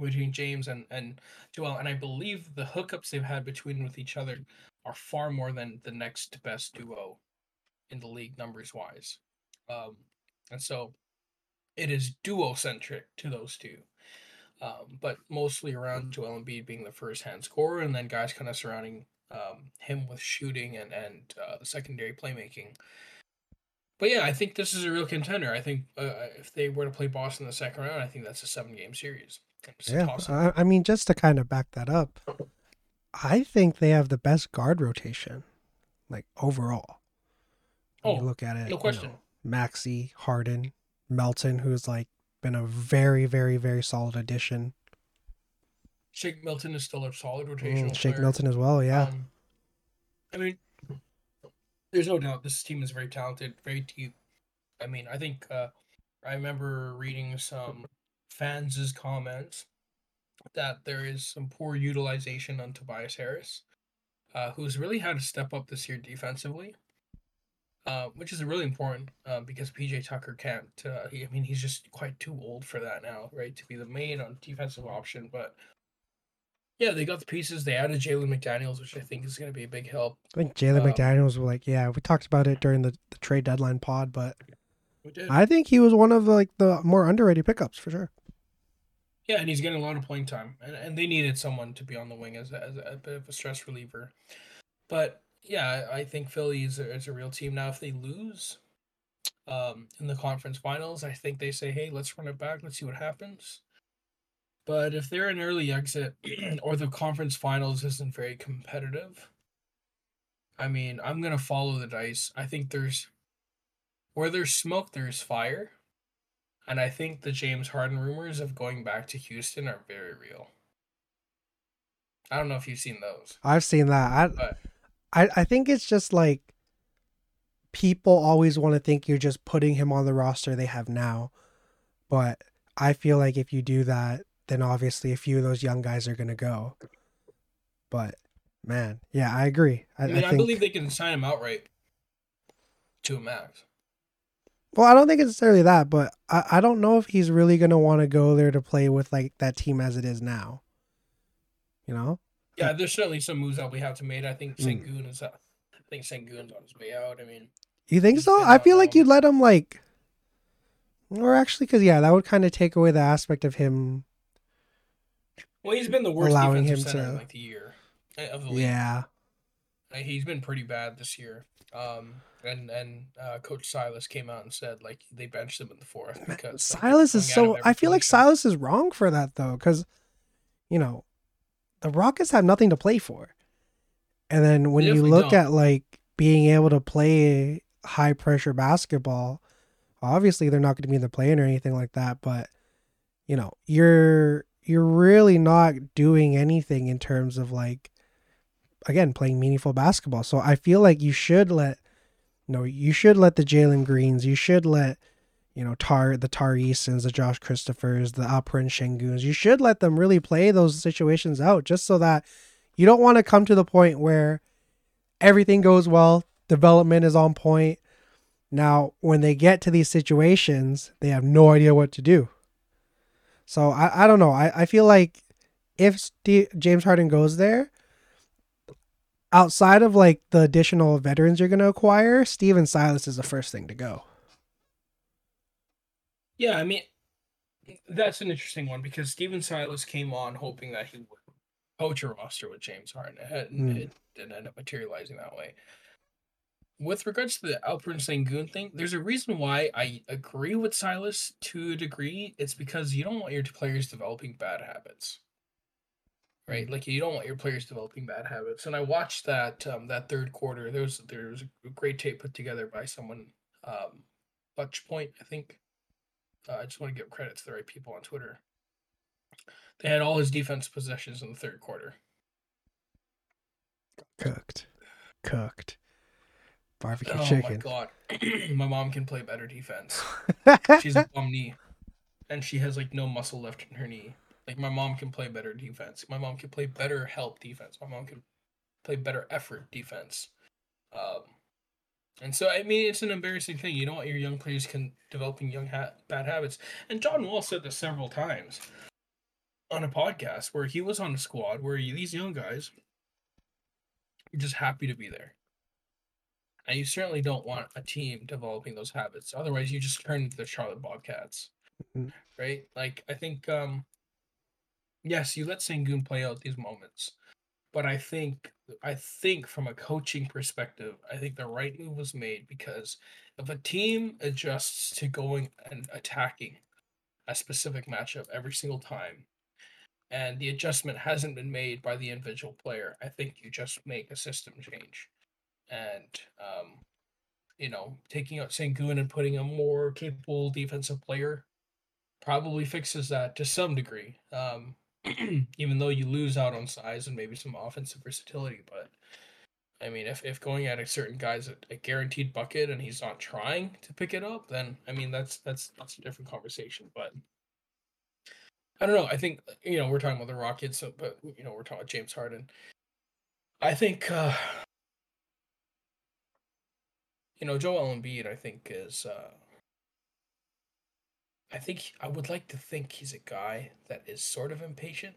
between James and and Joel, and I believe the hookups they've had between with each other are far more than the next best duo in the league numbers wise, um, and so it is duo centric to those two. Um, but mostly around Joel Embiid being the first hand scorer, and then guys kind of surrounding um, him with shooting and and uh, secondary playmaking. But yeah, I think this is a real contender. I think uh, if they were to play Boston in the second round, I think that's a seven game series. It's yeah, I, I mean, just to kind of back that up, I think they have the best guard rotation, like overall. When oh, you look at it, no question. You know, Maxey, Harden, Melton, who's like been a very, very, very solid addition. Shake Milton is still a solid rotation. Mm, Shake player. Milton as well, yeah. Um, I mean, there's no doubt this team is very talented, very deep. I mean, I think uh, I remember reading some fans' comments that there is some poor utilization on Tobias Harris, uh, who's really had to step up this year defensively. Uh, which is really important uh, because PJ Tucker can't. Uh, he, I mean, he's just quite too old for that now, right? To be the main on defensive option. But yeah, they got the pieces. They added Jalen McDaniels, which I think is going to be a big help. I think Jalen Um, McDaniels was like, yeah, we talked about it during the, the trade deadline pod, but I think he was one of the, like the more underrated pickups for sure. Yeah, and he's getting a lot of playing time, and, and they needed someone to be on the wing as a, as a bit of a stress reliever. But yeah, I think Philly is a, is a real team now. If they lose um, in the conference finals, I think they say, "Hey, let's run it back. Let's see what happens." But if they're an early exit or the conference finals isn't very competitive, I mean, I'm gonna follow the dice. I think there's where there's smoke, there's fire. And I think the James Harden rumors of going back to Houston are very real. I don't know if you've seen those. I've seen that. I, But- I, I think it's just like people always want to think you're just putting him on the roster they have now. But I feel like if you do that, then obviously a few of those young guys are going to go. But man, yeah, I agree. I, I mean, I, think, believe they can sign him outright to a max. Well, I don't think it's necessarily that, but I, I don't know if he's really going to want to go there to play with like that team as it is now. You know? Yeah, there's certainly some moves that we have to make. I think Mm. Sengun is. Uh, I think Sengun's on his way out. I mean, You think so? I feel like you'd let him like, or actually, because yeah, that would kind of take away the aspect of him. well, he's been the worst Allowing him center to- in like the year uh, of the league. Yeah, Like, he's been pretty bad this year. Um, and and uh, Coach Silas came out and said like they benched him in the fourth because Silas is so. I feel like. Silas is wrong for that though, because you know, the Rockets have nothing to play for, and then when you look don't. at like being able to play high pressure basketball, obviously they're not going to be in the play-in or anything like that, but you know, you're you're really not doing anything in terms of like again playing meaningful basketball. So I feel like you should let know you should let the Jalen Greens, you should let you know Tar the Tari Easons, the Josh Christophers, the Alperen Senguns. You should let them really play those situations out, just so that you don't want to come to the point where everything goes well, development is on point. Now, when they get to these situations, they have no idea what to do. So I, I don't know. I, I feel like if Steve, James Harden goes there, outside of like the additional veterans you're going to acquire, Steven Silas is the first thing to go. Yeah, I mean, that's an interesting one because Steven Silas came on hoping that he would coach a roster with James Harden, and Hmm. it didn't end up materializing that way. With regards to the Alperen Sengun thing, there's a reason why I agree with Silas to a degree. It's because you don't want your players developing bad habits, right? Like you don't want your players developing bad habits. And I watched that um, that third quarter. There was there was a great tape put together by someone, um, Butch Point, I think. Uh, I just want to give credit to the right people on Twitter. They had all his defense possessions in the third quarter. Cooked. Cooked. Barbecue oh chicken. my god, my mom can play better defense. She's a bum knee, and she has like no muscle left in her knee. Like my mom can play better defense. My mom can play better help defense. My mom can play better effort defense. Um, and so I mean it's an embarrassing thing. You don't want your young players can developing young ha- bad habits. And John Wall said this several times on a podcast where he was on a squad where you, these young guys are just happy to be there. And you certainly don't want a team developing those habits. Otherwise, you just turn into the Charlotte Bobcats, Mhm. right? Like I think, um, yes, you let Sengun play out these moments, but I think, I think from a coaching perspective, I think the right move was made because if a team adjusts to going and attacking a specific matchup every single time, and the adjustment hasn't been made by the individual player, I think you just make a system change and um, you know, taking out Sengun and putting a more capable defensive player probably fixes that to some degree. Um, even though you lose out on size and maybe some offensive versatility, but I mean, if, if going at a certain guy's a, a guaranteed bucket and he's not trying to pick it up, then I mean that's that's that's a different conversation. But I don't know. I think you know we're talking about the Rockets, so, but you know we're talking about James Harden. I think uh you know Joel Embiid. I think is. uh I think I would like to think he's a guy that is sort of impatient.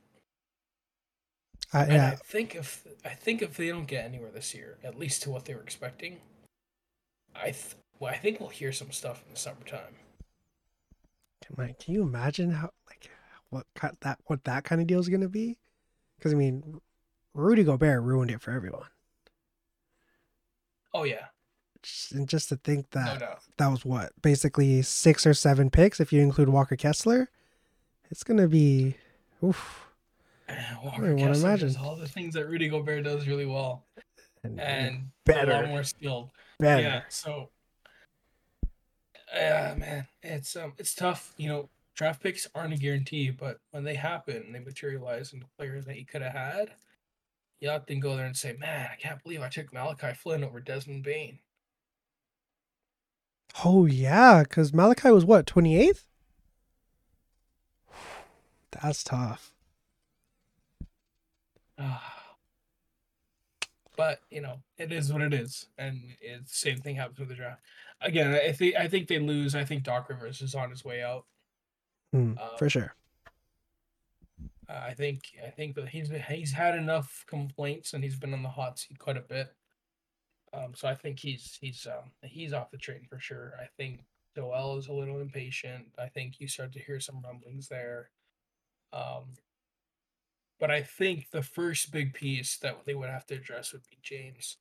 Uh, And I think if I think if they don't get anywhere this year, at least to what they were expecting, I th- well, I think we'll hear some stuff in the summertime. can you imagine how like what that what that kind of deal is gonna be? Because I mean, Rudy Gobert ruined it for everyone. Oh yeah, And just to think no that doubt. that was what basically six or seven picks if you include Walker Kessler, it's gonna be, oof. Walker Kessler imagine. all the things that Rudy Gobert does really well, And, and a better. lot more skilled. better. Yeah, so yeah, man, it's um, it's tough. You know, draft picks aren't a guarantee, but when they happen and they materialize into players that you could have had, you often go there and say, "Man, I can't believe I took Malachi Flynn over Desmond Bane." Oh yeah, because Malachi was what twenty eighth. That's tough. But you know, it is what it is, and it's same thing happens with the draft. Again, I think I think they lose. I think Doc Rivers is on his way out. For Um, sure. Uh, I think I think that he's he's had enough complaints and he's been on the hot seat quite a bit. Um, so I think he's he's um, he's off the train for sure. I think Joel is a little impatient. I think you start to hear some rumblings there. Um, but I think the first big piece that they would have to address would be James,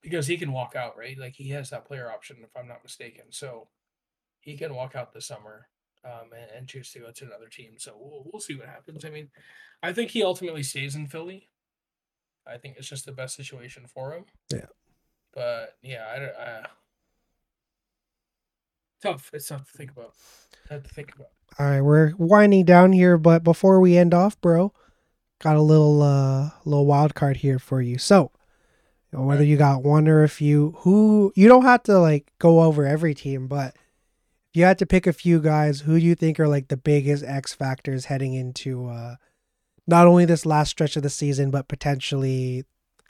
because he can walk out right. Like he has that player option, if I'm not mistaken. So he can walk out this summer um, and, and choose to go to another team. So we'll, we'll see what happens. I mean, I think he ultimately stays in Philly. I think it's just the best situation for him. Yeah. But yeah, I, don't- I tough. It's tough to think about. Tough to think about. All right, we're winding down here, but before we end off, bro, got a little uh little wild card here for you. So, whether you got one or a few, who you don't have to like go over every team, but if you had to pick a few guys, who do you think are like the biggest X factors heading into uh not only this last stretch of the season, but potentially,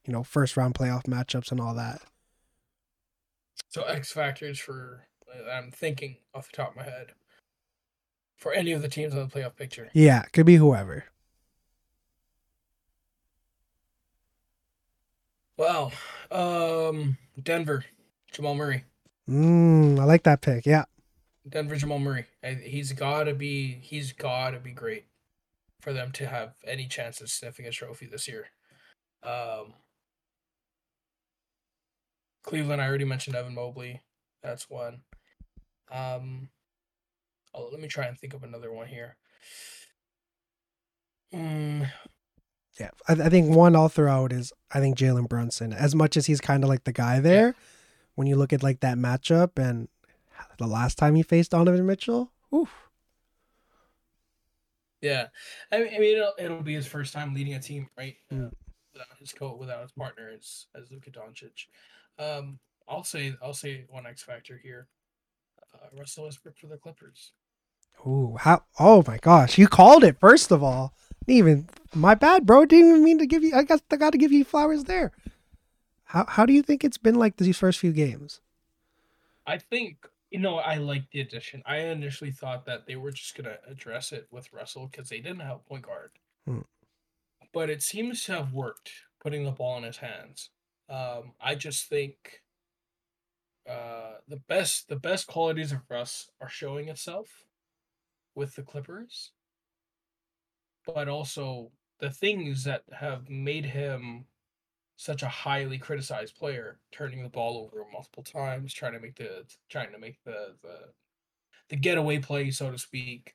you know, first round playoff matchups and all that. So X factors for uh, I'm thinking off the top of my head for any of the teams on the playoff picture. Yeah, could be whoever. Wow. Um, Denver, Jamal Murray. Mm, I like that pick. Yeah. Denver Jamal Murray. He's got to be. He's got to be great for them to have any chance of sniffing a trophy this year. Um, Cleveland. I already mentioned Evan Mobley. That's one. Um, oh, let me try and think of another one here. Mm, Yeah, I, I think one I'll throw out is I think Jalen Brunson. As much as he's kind of like the guy there, when you look at like that matchup and the last time he faced Donovan Mitchell, oof. yeah, I mean, I mean it'll, it'll be his first time leading a team, right? Uh, Mm. without his coach, without his partner, as as Luka Doncic. Um, I'll say I'll say one X factor here. Uh, Russell Westbrook for the Clippers. Ooh, how? Oh my gosh, you called it. First of all, even my bad, bro. Didn't even mean to give you. I got I got to give you flowers there. How how do you think it's been like these first few games? I think you know I like the addition. I initially thought that they were just gonna address it with Russell because they didn't have a point guard, Hmm. but it seems to have worked putting the ball in his hands. Um, I just think uh, the best the best qualities of Russ are showing itself with the Clippers, but also the things that have made him such a highly criticized player, turning the ball over multiple times, trying to make the trying to make the the, the getaway play, so to speak.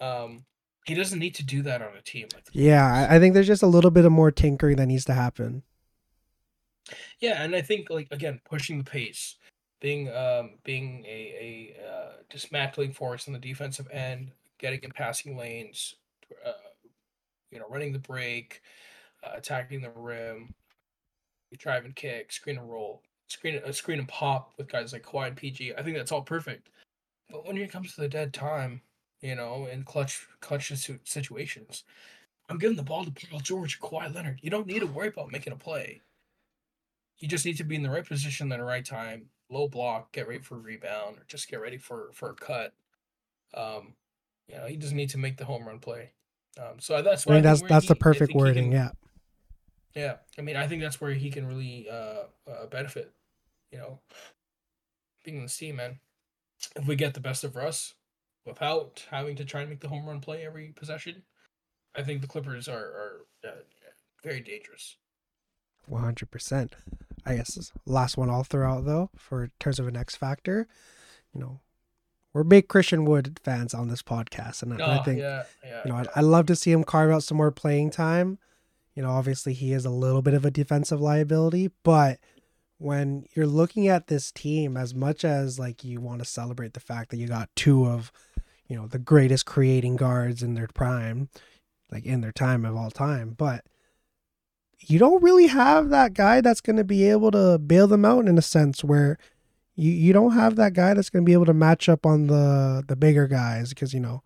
Um, he doesn't need to do that on a team like Yeah, I, I think there's just a little bit of more tinkering that needs to happen. Yeah, and I think like again, pushing the pace, being um being a a uh, dismantling force on the defensive end, getting in passing lanes, uh, you know, running the break, uh, attacking the rim, drive and kick, screen and roll, screen a screen and pop with guys like Kawhi and PG. I think that's all perfect. But when it comes to the dead time, you know, in clutch clutch situ- situations. I'm giving the ball to Paul George, Kawhi Leonard. You don't need to worry about making a play. You just need to be in the right position at the right time, low block, get ready for a rebound, or just get ready for for a cut. Um, you know, he doesn't need to make the home run play. Um, so that's why I mean, that's that's the perfect wording. can- Yeah. yeah, I mean, I think that's where he can really uh, uh benefit. You know, being in the team, man. If we get the best of Russ without having to try and make the home run play every possession, I think the Clippers are are uh, very dangerous. One hundred percent. I guess this last one I'll throw out though, for in terms of an X factor, you know, we're big Christian Wood fans on this podcast, and, I- I Oh, think yeah, yeah, you know yeah. I'd, I'd love to see him carve out some more playing time. You know, obviously he is a little bit of a defensive liability, but when you're looking at this team, as much as like you want to celebrate the fact that you got two of, you know, the greatest creating guards in their prime, like in their time of all time, but you don't really have that guy that's going to be able to bail them out in a sense where you, you don't have that guy that's going to be able to match up on the the bigger guys because you know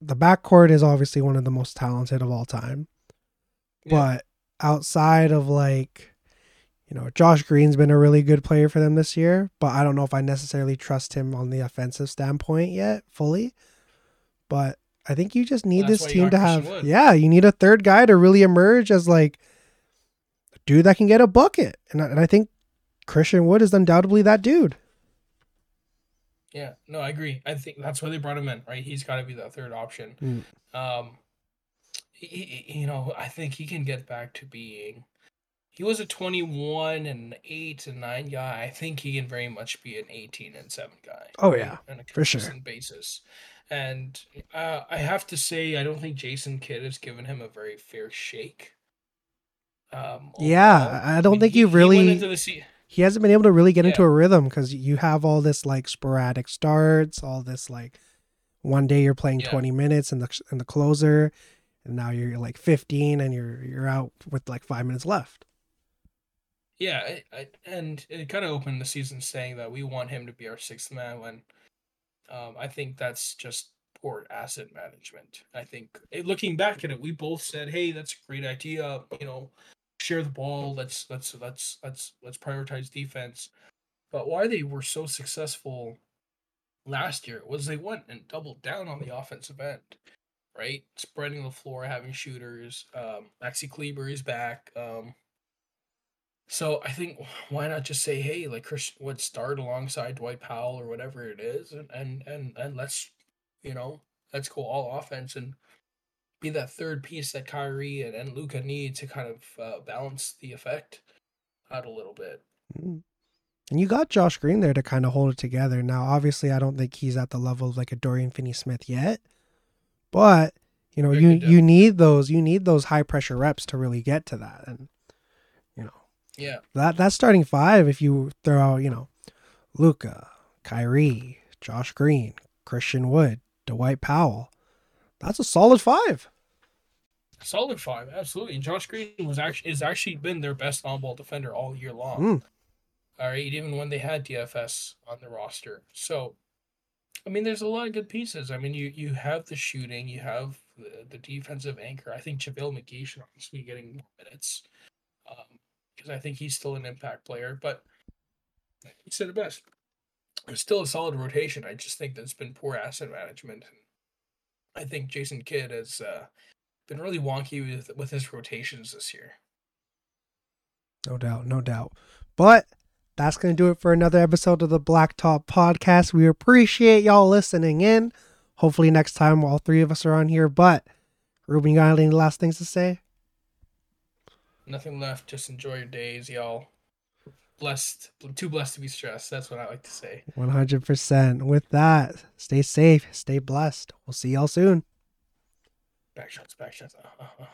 the backcourt is obviously one of the most talented of all time Yeah. but outside of like you know Josh Green's been a really good player for them this year but I don't know if I necessarily trust him on the offensive standpoint yet fully but I think you just need Well, this team to have yeah you need a third guy to really emerge as like a dude that can get a bucket and I, and I think Christian Wood is undoubtedly that dude Yeah, no, I agree. I think that's why they brought him in, right? He's got to be that third option. Mm. Um, he, you know, I think he can get back to being. He was a twenty-one and eight and nine guy. I think he can very much be an eighteen and seven guy. Oh, yeah, on a for sure. basis. And uh, I have to say, I don't think Jason Kidd has given him a very fair shake. Um, Yeah. I- I don't mean, think he, you he really- the se- he hasn't been able to really get into a rhythm because you have all this like sporadic starts, all this like one day you're playing Yeah. 20 minutes in the in the closer, and now you're like 15 and you're you're out with like five minutes left. Yeah, I, I, and it kind of opened the season saying that we want him to be our sixth man. When um, I think that's just poor asset management. I think eh, looking back at it, we both said, "Hey, that's a great idea." You know, share the ball. Let's let's let's let's let's prioritize defense. But why they were so successful last year was they went and doubled down on the offensive end, right? Spreading the floor, having shooters. Um, Maxi Kleber is back. Um, so I think why not just say, hey, like Christian would start alongside Dwight Powell or whatever it is, and and and, and let's, you know, let's go all offense and be that third piece that Kyrie and, and Luka need to kind of uh, balance the effect out a little bit. Mm. And you got Josh Green there to kind of hold it together. Now, obviously, I don't think he's at the level of like a Dorian Finney-Smith yet, but you know, Very you you need those you need those high pressure reps to really get to that, and Yeah, that that starting five. If you throw out, you know, Luka, Kyrie, Josh Green, Christian Wood, Dwight Powell, that's a solid five. solid five, absolutely. And Josh Green was actually is actually been their best on ball defender all year long. Mm. All right, even when they had DFS on the roster. So, I mean, there's a lot of good pieces. I mean, you you have the shooting, you have the, the defensive anchor. I think JaVale McGee should honestly be getting more minutes because I think he's still an impact player. But he said it best. It's still a solid rotation. I just think that's been poor asset management. I think Jason Kidd has uh, been really wonky with with his rotations this year. No doubt, no doubt. But that's going to do it for another episode of the Blacktop Podcast. We appreciate y'all listening in. Hopefully, next time all three of us are on here. But, Ruben, you got any last things to say? Nothing left. Just enjoy your days, y'all. Blessed, too blessed to be stressed. That's what I like to say. 100%. With that, stay safe, stay blessed. We'll see y'all soon. Back shots, back shots. Uh, uh, uh.